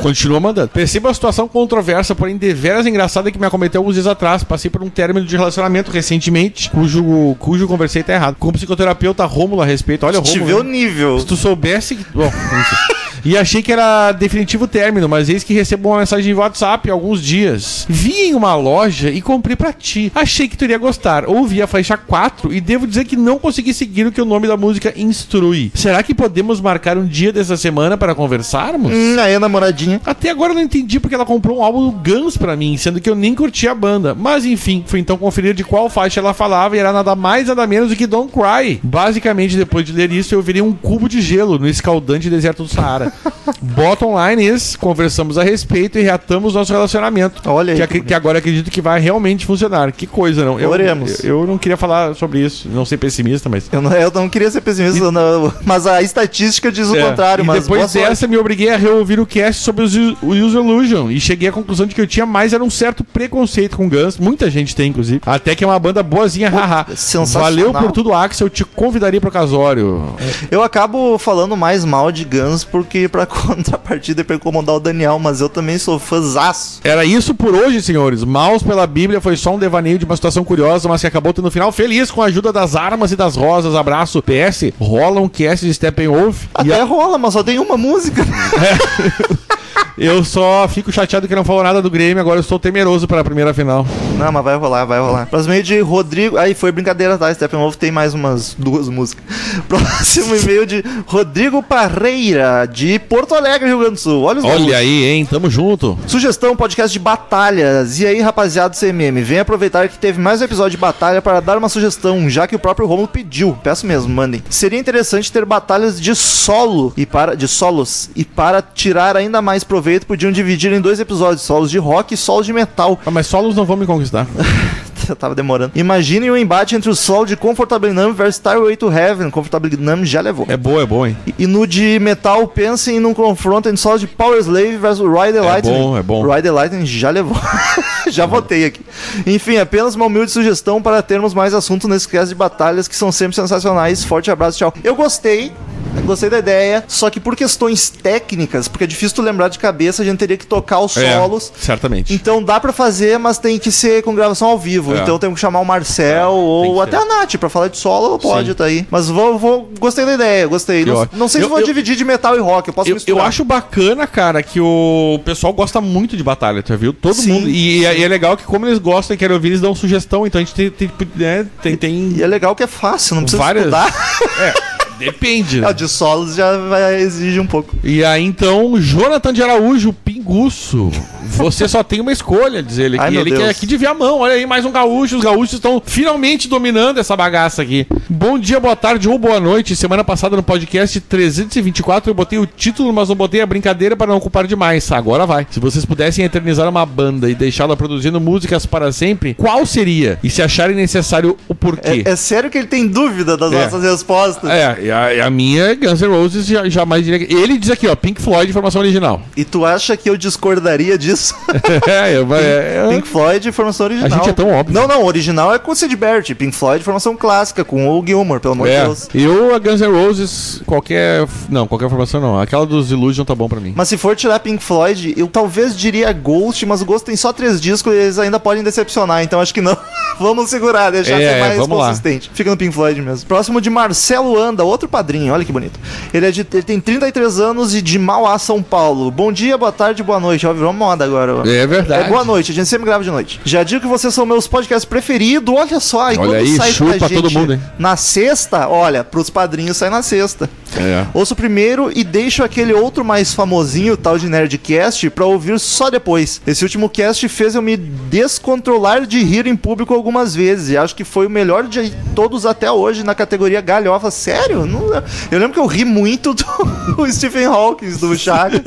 [SPEAKER 2] Continua mandando. Perceba a situação controversa, porém deveras engraçada que me acometeu alguns dias atrás. Passei por um término de relacionamento recentemente, cujo, cujo conversei tá errado. Com o psicoterapeuta Rômulo a respeito. Olha, Rômulo.
[SPEAKER 1] vê o nível.
[SPEAKER 2] Se tu soubesse. que- Bom, enfim. E achei que era definitivo término, mas eis que recebo uma mensagem de WhatsApp alguns dias. Vi em uma loja e comprei pra ti. Achei que tu iria gostar. Ouvi a faixa 4 e devo dizer que não consegui seguir o que o nome da música instrui. Será que podemos marcar um dia dessa semana para conversarmos?
[SPEAKER 1] Hum, aí, namoradinha.
[SPEAKER 2] Até agora eu não entendi porque ela comprou um álbum do Guns pra mim, sendo que eu nem curti a banda. Mas enfim, fui então conferir de qual faixa ela falava e era nada mais nada menos do que Don't Cry. Basicamente, depois de ler isso, eu virei um cubo de gelo no escaldante deserto do Saara. Bottom line is, conversamos a respeito e reatamos nosso relacionamento.
[SPEAKER 1] Olha aí,
[SPEAKER 2] Que,
[SPEAKER 1] que
[SPEAKER 2] que agora acredito que vai realmente funcionar. Que coisa, não? Eu,
[SPEAKER 1] Oremos.
[SPEAKER 2] eu, eu não queria falar sobre isso, não ser pessimista, mas.
[SPEAKER 1] Eu não, eu não queria ser pessimista, não, mas a estatística diz o
[SPEAKER 2] É,
[SPEAKER 1] contrário.
[SPEAKER 2] E
[SPEAKER 1] mas
[SPEAKER 2] depois
[SPEAKER 1] sorte.
[SPEAKER 2] dessa, me obriguei a reouvir o cast sobre os o Use Illusion e cheguei à conclusão de que eu tinha mais era um certo preconceito com Guns. Muita gente tem, inclusive. Até que é uma banda boazinha, haha. Valeu por tudo, Axel. Eu te convidaria pro casório.
[SPEAKER 1] Eu acabo falando mais mal de Guns porque pra contrapartida é pra incomodar o Daniel, mas eu também sou fãzaço.
[SPEAKER 2] Era isso isso por hoje, senhores. Maus pela Bíblia foi só um devaneio de uma situação curiosa, mas que acabou tendo um final feliz com a ajuda das armas e das rosas. Abraço. PS, rola um cast de Steppenwolf. E
[SPEAKER 1] Até rola, mas só tem uma música.
[SPEAKER 2] eu só fico chateado que não falou nada do Grêmio, agora eu estou temeroso para a primeira final.
[SPEAKER 1] Não, mas vai rolar, vai rolar. Próximo e-mail de Rodrigo. Aí foi brincadeira, tá? Steppenwolf tem mais umas duas músicas. Próximo e-mail de Rodrigo Parreira, de Porto Alegre, Rio Grande do Sul. Olha os
[SPEAKER 2] Olha aí, hein? Tamo junto.
[SPEAKER 1] Sugestão, podcast de batalhas. E aí, rapaziada do CMM, vem aproveitar que teve mais um episódio de batalha para dar uma sugestão, já que o próprio Romulo pediu. Peço mesmo, mandem. Seria interessante ter batalhas de solo e para de solos e para tirar ainda mais proveito, podiam dividir em dois episódios, solos de rock e solos de metal.
[SPEAKER 2] Ah, mas solos não vão me conquistar.
[SPEAKER 1] Eu tava demorando. Imaginem o embate entre o solo de Comfortable Numb versus Starway to Heaven. Comfortable Numb já levou.
[SPEAKER 2] É boa, é boa, hein?
[SPEAKER 1] E no de metal, pensem num confronto entre solo de Power Slave versus Ride the Lightning.
[SPEAKER 2] bom, é bom.
[SPEAKER 1] Ride the Lightning já levou. já votei aqui. Enfim, apenas uma humilde sugestão para termos mais assuntos nesse cast de batalhas que são sempre sensacionais. Forte abraço, tchau. Eu gostei. Gostei da ideia, só que por questões técnicas, porque é difícil tu lembrar de cabeça, a gente teria que tocar os solos.
[SPEAKER 2] É, certamente.
[SPEAKER 1] Então dá pra fazer, mas tem que ser com gravação ao vivo.
[SPEAKER 2] É.
[SPEAKER 1] Então temos que chamar o Marcel
[SPEAKER 2] tem
[SPEAKER 1] ou até a Nath pra falar de solo, pode
[SPEAKER 2] Sim.
[SPEAKER 1] tá aí. Mas vou, vou gostei da ideia, gostei. Não, não sei se
[SPEAKER 2] Eu-
[SPEAKER 1] vou
[SPEAKER 2] eu-
[SPEAKER 1] dividir de metal e rock, eu posso
[SPEAKER 2] Eu,
[SPEAKER 1] misturar.
[SPEAKER 2] eu acho bacana, cara, que o pessoal gosta muito de batalha, tu já viu? Todo
[SPEAKER 1] Sim,
[SPEAKER 2] mundo. E, é- e é legal que, como eles gostam e querem ouvir, eles dão sugestão. Então a gente tem. tem, né, tem, tem-
[SPEAKER 1] E é legal que é fácil, não precisa
[SPEAKER 2] Várias-
[SPEAKER 1] estudar.
[SPEAKER 2] Depende,
[SPEAKER 1] É,
[SPEAKER 2] né?
[SPEAKER 1] o de solos já vai exigir um pouco.
[SPEAKER 2] E aí, então, Jonathan de Araújo, Pinguço. Você só tem uma escolha, diz ele.
[SPEAKER 1] Ai,
[SPEAKER 2] ele
[SPEAKER 1] Deus.
[SPEAKER 2] quer aqui de mão. Olha aí, mais um gaúcho. Os gaúchos estão finalmente dominando essa bagaça aqui. Bom dia, boa tarde ou boa noite. Semana passada no podcast 324 eu botei o título, mas não botei a brincadeira para não ocupar demais. Agora vai. Se vocês pudessem eternizar uma banda e deixá-la produzindo músicas para sempre, qual seria? E se acharem necessário, o porquê?
[SPEAKER 1] É, é sério que ele tem dúvida das
[SPEAKER 2] É.
[SPEAKER 1] nossas respostas.
[SPEAKER 2] É, e a, a minha é Guns N' Roses jamais diria. Ele diz aqui, ó, Pink Floyd, formação original.
[SPEAKER 1] E tu acha que eu discordaria disso?
[SPEAKER 2] é, eu, é, é,
[SPEAKER 1] Pink Floyd, formação original.
[SPEAKER 2] A gente é tão óbvio.
[SPEAKER 1] Não, não, original é com o Sid Barrett. Pink Floyd, formação clássica, com o Gilmore, pelo amor de
[SPEAKER 2] é.
[SPEAKER 1] Deus.
[SPEAKER 2] Eu, a Guns N' Roses, qualquer... Não, qualquer formação não. Aquela dos Illusion tá bom pra mim.
[SPEAKER 1] Mas se for tirar Pink Floyd, eu talvez diria Ghost, mas o Ghost tem só três discos e eles ainda podem decepcionar, então acho que não. vamos segurar, deixar
[SPEAKER 2] É,
[SPEAKER 1] ser mais
[SPEAKER 2] vamos lá.
[SPEAKER 1] consistente. Fica no Pink Floyd mesmo. Próximo de Marcelo Anda, outro padrinho, olha que bonito. Ele, é de, ele tem 33 anos e de Mauá, São Paulo. Bom dia, boa tarde, boa noite. Ó, virou moda agora.
[SPEAKER 2] É verdade.
[SPEAKER 1] É boa noite, a gente sempre grava de noite. Já digo que vocês são meus podcasts preferidos, olha só. E
[SPEAKER 2] Olha
[SPEAKER 1] quando
[SPEAKER 2] aí,
[SPEAKER 1] sai
[SPEAKER 2] chupa
[SPEAKER 1] pra gente
[SPEAKER 2] todo mundo, hein?
[SPEAKER 1] Na sexta, olha, pros padrinhos sai na sexta.
[SPEAKER 2] É.
[SPEAKER 1] Ouço primeiro e deixo aquele outro mais famosinho, tal de Nerdcast, pra ouvir só depois. Esse último cast fez eu me descontrolar de rir em público algumas vezes. E acho que foi o melhor de todos até hoje na categoria galhofa. Sério? Não, eu lembro que eu ri muito do Stephen Hawking, do Chagas.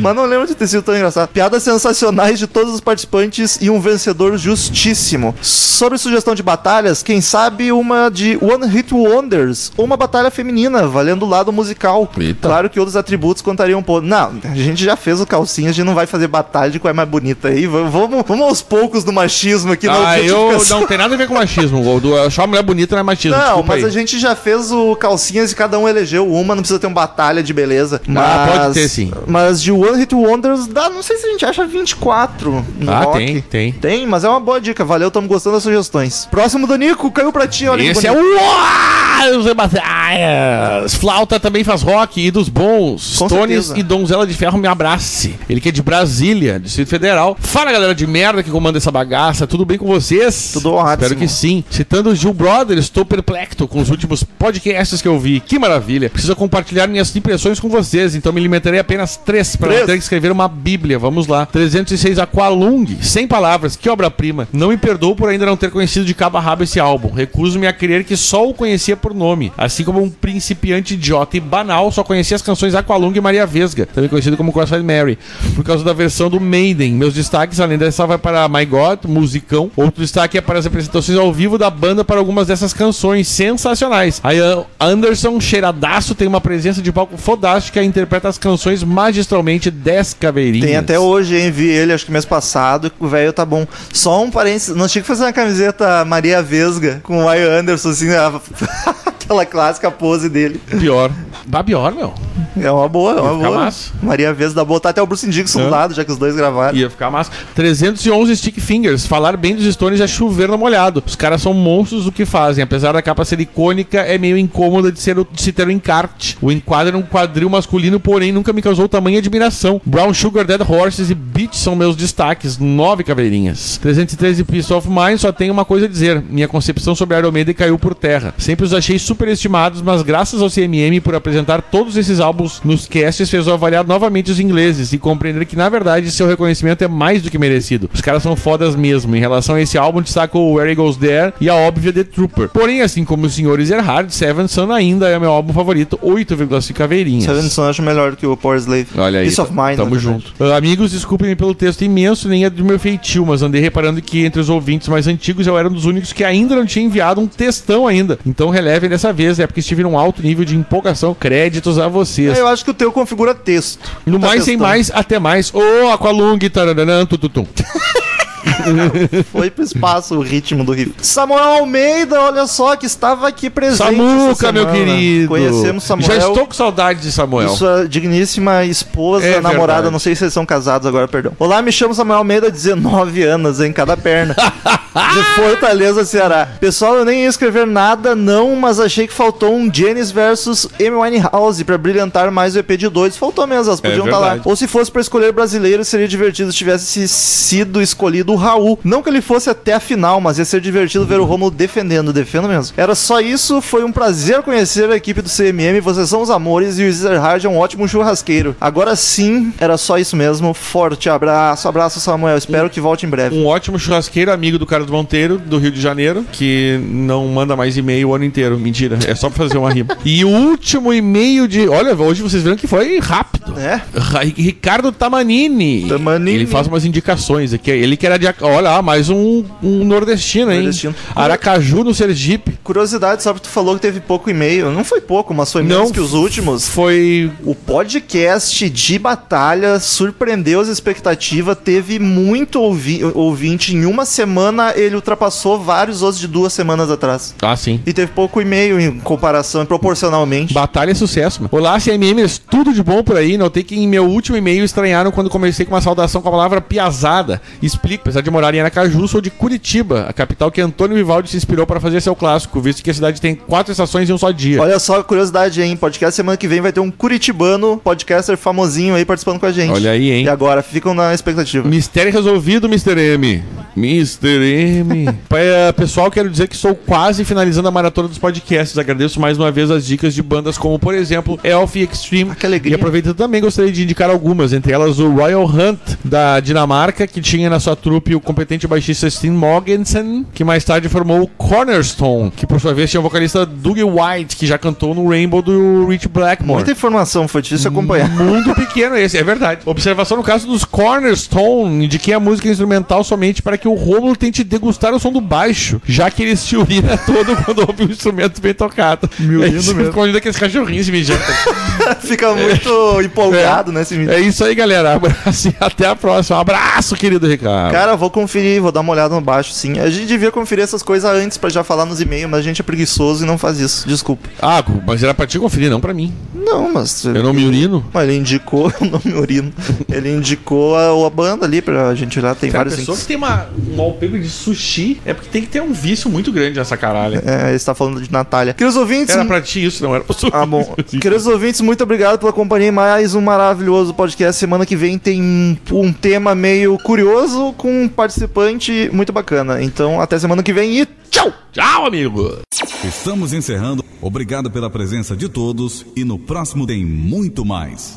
[SPEAKER 1] mas não lembro de ter sido tão engraçado. Piadas sensacionais de todos os participantes e um vencedor justíssimo. Sobre sugestão de batalhas, quem sabe uma de One Hit Wonders ou uma batalha feminina, valendo o lado musical.
[SPEAKER 2] Eita.
[SPEAKER 1] Claro que outros atributos contariam um pouco. Não, a gente já fez o calcinha, a gente não vai fazer batalha de qual é mais bonita aí. Vamos, vamos aos poucos do machismo aqui na
[SPEAKER 2] Ah, eu não tem nada a ver com machismo. Achar a mulher bonita não é machismo.
[SPEAKER 1] Não, mas
[SPEAKER 2] aí.
[SPEAKER 1] a gente já fez o calcinhas e cada um elegeu uma, não precisa ter uma batalha de beleza. Mas,
[SPEAKER 2] Ah, pode ter, sim.
[SPEAKER 1] Mas de One Hit Wonders, dá, não sei se a gente acha 24 no
[SPEAKER 2] Ah,
[SPEAKER 1] rock.
[SPEAKER 2] tem, tem.
[SPEAKER 1] Tem, mas é uma boa dica. Valeu, estamos gostando das sugestões. Próximo do Nico, caiu pra ti, olha
[SPEAKER 2] Esse é o Zé Batalhas. Flauta também faz rock e dos bons.
[SPEAKER 1] Com
[SPEAKER 2] Stones
[SPEAKER 1] certeza.
[SPEAKER 2] e Donzela de Ferro me abrace. Ele que é de Brasília, Distrito Federal. Fala galera de merda que comanda essa bagaça. Tudo bem com vocês?
[SPEAKER 1] Tudo ótimo.
[SPEAKER 2] Espero que sim. Citando o Gil Brother, estou perplexo com os últimos podcasts que eu vi. Que maravilha. Preciso compartilhar minhas impressões com vocês, então me limitarei a apenas três para ter que escrever uma bíblia. Vamos lá. 306 Aqualung, sem palavras, que obra-prima. Não me perdoo por ainda não ter conhecido de cabo a rabo esse álbum. Recuso-me a crer que só o conhecia por nome. Assim como um principiante idiota e banal, só conhecia as canções Aqualung e Maria Vesga, também conhecido como Crossfire Mary, por causa da versão do Maiden. Meus destaques, além dessa, vai para My God, musicão. Outro destaque é para as apresentações ao vivo da banda para algumas dessas canções sensacionais. A Anderson, cheiradaço, tem uma presença de palco fodástica e interpreta as canções magistralmente 10
[SPEAKER 1] Tem até hoje, hein? Vi ele, acho que mês passado. O velho tá bom. Só um parênteses. Nós tinha que fazer uma camiseta Maria Vesga com o Ian Anderson, assim, a- aquela clássica pose dele.
[SPEAKER 2] Pior. Bah, pior, meu.
[SPEAKER 1] É uma boa, é uma
[SPEAKER 2] ficar
[SPEAKER 1] boa.
[SPEAKER 2] massa.
[SPEAKER 1] Maria Vez da botar até o Bruce Dixon do
[SPEAKER 2] É.
[SPEAKER 1] lado, já que os dois gravaram.
[SPEAKER 2] Ia ficar massa. 311 Stick Fingers. Falar bem dos Stones é chover no molhado. Os caras são monstros do que fazem. Apesar da capa ser icônica, é meio incômoda de, ser, o- de se ter o encarte. O enquadro é um quadril masculino, porém nunca me causou tamanha admiração. Brown Sugar, Dead Horses e Beach são meus destaques. Nove caveirinhas. 313 Peace of Mind só tem uma coisa a dizer. Minha concepção sobre Iron Maiden caiu por terra. Sempre os achei superestimados, mas graças ao CMM por apresentar todos esses álbuns nos casts fez eu avaliar novamente os ingleses e compreender que na verdade seu reconhecimento é mais do que merecido. Os caras são fodas mesmo. Em relação a esse álbum, destaco o Where He Goes There e a óbvia The Trooper. Porém, assim como os senhores Erhard, Seven Son ainda é meu álbum favorito, 8,5 caveirinhas.
[SPEAKER 1] Seven Son acho melhor que o Power Slave.
[SPEAKER 2] Olha aí,
[SPEAKER 1] Peace of Mind.
[SPEAKER 2] tamo
[SPEAKER 1] na
[SPEAKER 2] Ah, amigos, desculpem pelo texto imenso, nem é do meu feitio, mas andei reparando que entre os ouvintes mais antigos eu era um dos únicos que ainda não tinha enviado um textão ainda. Então relevem dessa vez, é porque estive num alto nível de empolgação. Créditos a vocês.
[SPEAKER 1] É, eu acho que o teu configura texto.
[SPEAKER 2] No
[SPEAKER 1] Tá
[SPEAKER 2] mais sem mais, até mais. Ô, Aqualung, taranã, tututum.
[SPEAKER 1] Foi pro espaço o ritmo do riff. Samuel Almeida, olha só, que estava aqui presente.
[SPEAKER 2] Samuca, meu querido.
[SPEAKER 1] Conhecemos Samuel.
[SPEAKER 2] Já estou com saudade de Samuel.
[SPEAKER 1] Sua digníssima esposa,
[SPEAKER 2] É
[SPEAKER 1] namorada,
[SPEAKER 2] verdade.
[SPEAKER 1] não sei se vocês são casados agora, perdão. Olá, me chamo Samuel Almeida, 19 anos em cada perna. de Fortaleza, Ceará. Pessoal, eu nem ia escrever nada, não, mas achei que faltou um Janis versus Amy Winehouse pra brilhantar mais o EP de dois. Faltou mesmo, elas podiam estar lá.
[SPEAKER 2] É verdade.
[SPEAKER 1] Ou se fosse pra escolher brasileiro, seria divertido se tivesse sido escolhido o Raul. Não que ele fosse até a final, mas ia ser divertido ver o Romulo defendendo, defendo mesmo. Era só isso, foi um prazer conhecer a equipe do CMM, vocês são os amores e o Ezerhard é um ótimo churrasqueiro. Agora sim, era só isso mesmo. Forte abraço, abraço Samuel, espero que volte em breve.
[SPEAKER 2] Um ótimo churrasqueiro, amigo do Carlos Monteiro, do Rio de Janeiro, que não manda mais e-mail o ano inteiro. Mentira, é só pra fazer uma rima. E o último e-mail de. Olha, hoje vocês viram que foi rápido.
[SPEAKER 1] É?
[SPEAKER 2] Ricardo Tamanini.
[SPEAKER 1] Tamanini.
[SPEAKER 2] Ele faz umas indicações aqui. Ele que era de. Olha lá, mais um, um nordestino, hein?
[SPEAKER 1] Nordestino.
[SPEAKER 2] Aracaju, no Sergipe.
[SPEAKER 1] Curiosidade, só que tu falou que teve pouco e-mail. Não foi pouco, mas foi menos
[SPEAKER 2] Não.
[SPEAKER 1] que os últimos.
[SPEAKER 2] Foi.
[SPEAKER 1] O podcast de batalha surpreendeu as expectativas, teve muito ouvi ouvinte. Em uma semana ele ultrapassou vários outros de duas semanas atrás.
[SPEAKER 2] Ah, sim.
[SPEAKER 1] E teve pouco e-mail em comparação, proporcionalmente.
[SPEAKER 2] Batalha é sucesso, mano. Olá, CMMers, tudo de bom por aí. Notei que em meu último e-mail estranharam quando comecei com uma saudação com a palavra piazada. Explico, apesar de morar em Aracaju, sou de Curitiba, a capital que Antônio Vivaldi se inspirou para fazer seu clássico, visto que a cidade tem quatro estações em um só dia.
[SPEAKER 1] Olha só, curiosidade, hein? Podcast semana que vem vai ter um curitibano, podcaster famosinho aí participando com a gente.
[SPEAKER 2] Olha aí, hein?
[SPEAKER 1] E agora, ficam na expectativa.
[SPEAKER 2] Mistério resolvido, Mr. M. Mr. M. Eh, Pessoal, quero dizer que estou quase finalizando a maratona dos podcasts. Agradeço mais uma vez as dicas de bandas como, por exemplo, Elf Extreme.
[SPEAKER 1] Ah, que alegria.
[SPEAKER 2] E aproveitando também, gostaria de indicar algumas, entre elas o Royal Hunt, da Dinamarca, que tinha na sua trupe o competente baixista Steen Mogensen, que mais tarde formou o Cornerstone, que por sua vez tinha o vocalista Doug White, que já cantou no Rainbow do Rich Blackmore.
[SPEAKER 1] Muita informação, foi difícil acompanhar.
[SPEAKER 2] Mundo pequeno esse, é verdade. Observação no caso dos Cornerstone, indiquei a música instrumental somente para que o Romulo tente degustar o som do baixo, já que ele se urina todo quando ouve um instrumento bem tocado.
[SPEAKER 1] Me urino
[SPEAKER 2] é isso,
[SPEAKER 1] mesmo.
[SPEAKER 2] Escondido aqueles cachorrinhos se mijando.
[SPEAKER 1] Fica muito empolgado, né? Esse vídeo.
[SPEAKER 2] É isso aí, galera. Abraço e até a próxima. Um abraço, querido Ricardo.
[SPEAKER 1] Cara, vou conferir, vou dar uma olhada no baixo, sim. A gente devia conferir essas coisas antes pra já falar nos e-mails, mas a gente é preguiçoso e não faz isso. Desculpa.
[SPEAKER 2] Ah, mas era pra te conferir, não pra mim.
[SPEAKER 1] Não, mas.
[SPEAKER 2] Eu não me urino.
[SPEAKER 1] Mas ele indicou, eu não me urino. Ele indicou a, a banda ali pra gente olhar, tem
[SPEAKER 2] Cara, a
[SPEAKER 1] vários
[SPEAKER 2] pessoa
[SPEAKER 1] links.
[SPEAKER 2] que tem uma, um wallpaper de sushi é porque tem que ter um vício muito grande nessa caralho.
[SPEAKER 1] É, ele está falando de Natália. Queridos ouvintes.
[SPEAKER 2] Era pra ti isso, não era pra sushi.
[SPEAKER 1] Ah, bom. Queridos ouvintes, muito obrigado pela companhia em mais um maravilhoso podcast. Semana que vem tem um, um tema meio curioso com um participante muito bacana. Então, até semana que vem e tchau!
[SPEAKER 2] Tchau, amigo.
[SPEAKER 8] Estamos encerrando. Obrigado pela presença de todos e no próximo tem muito mais.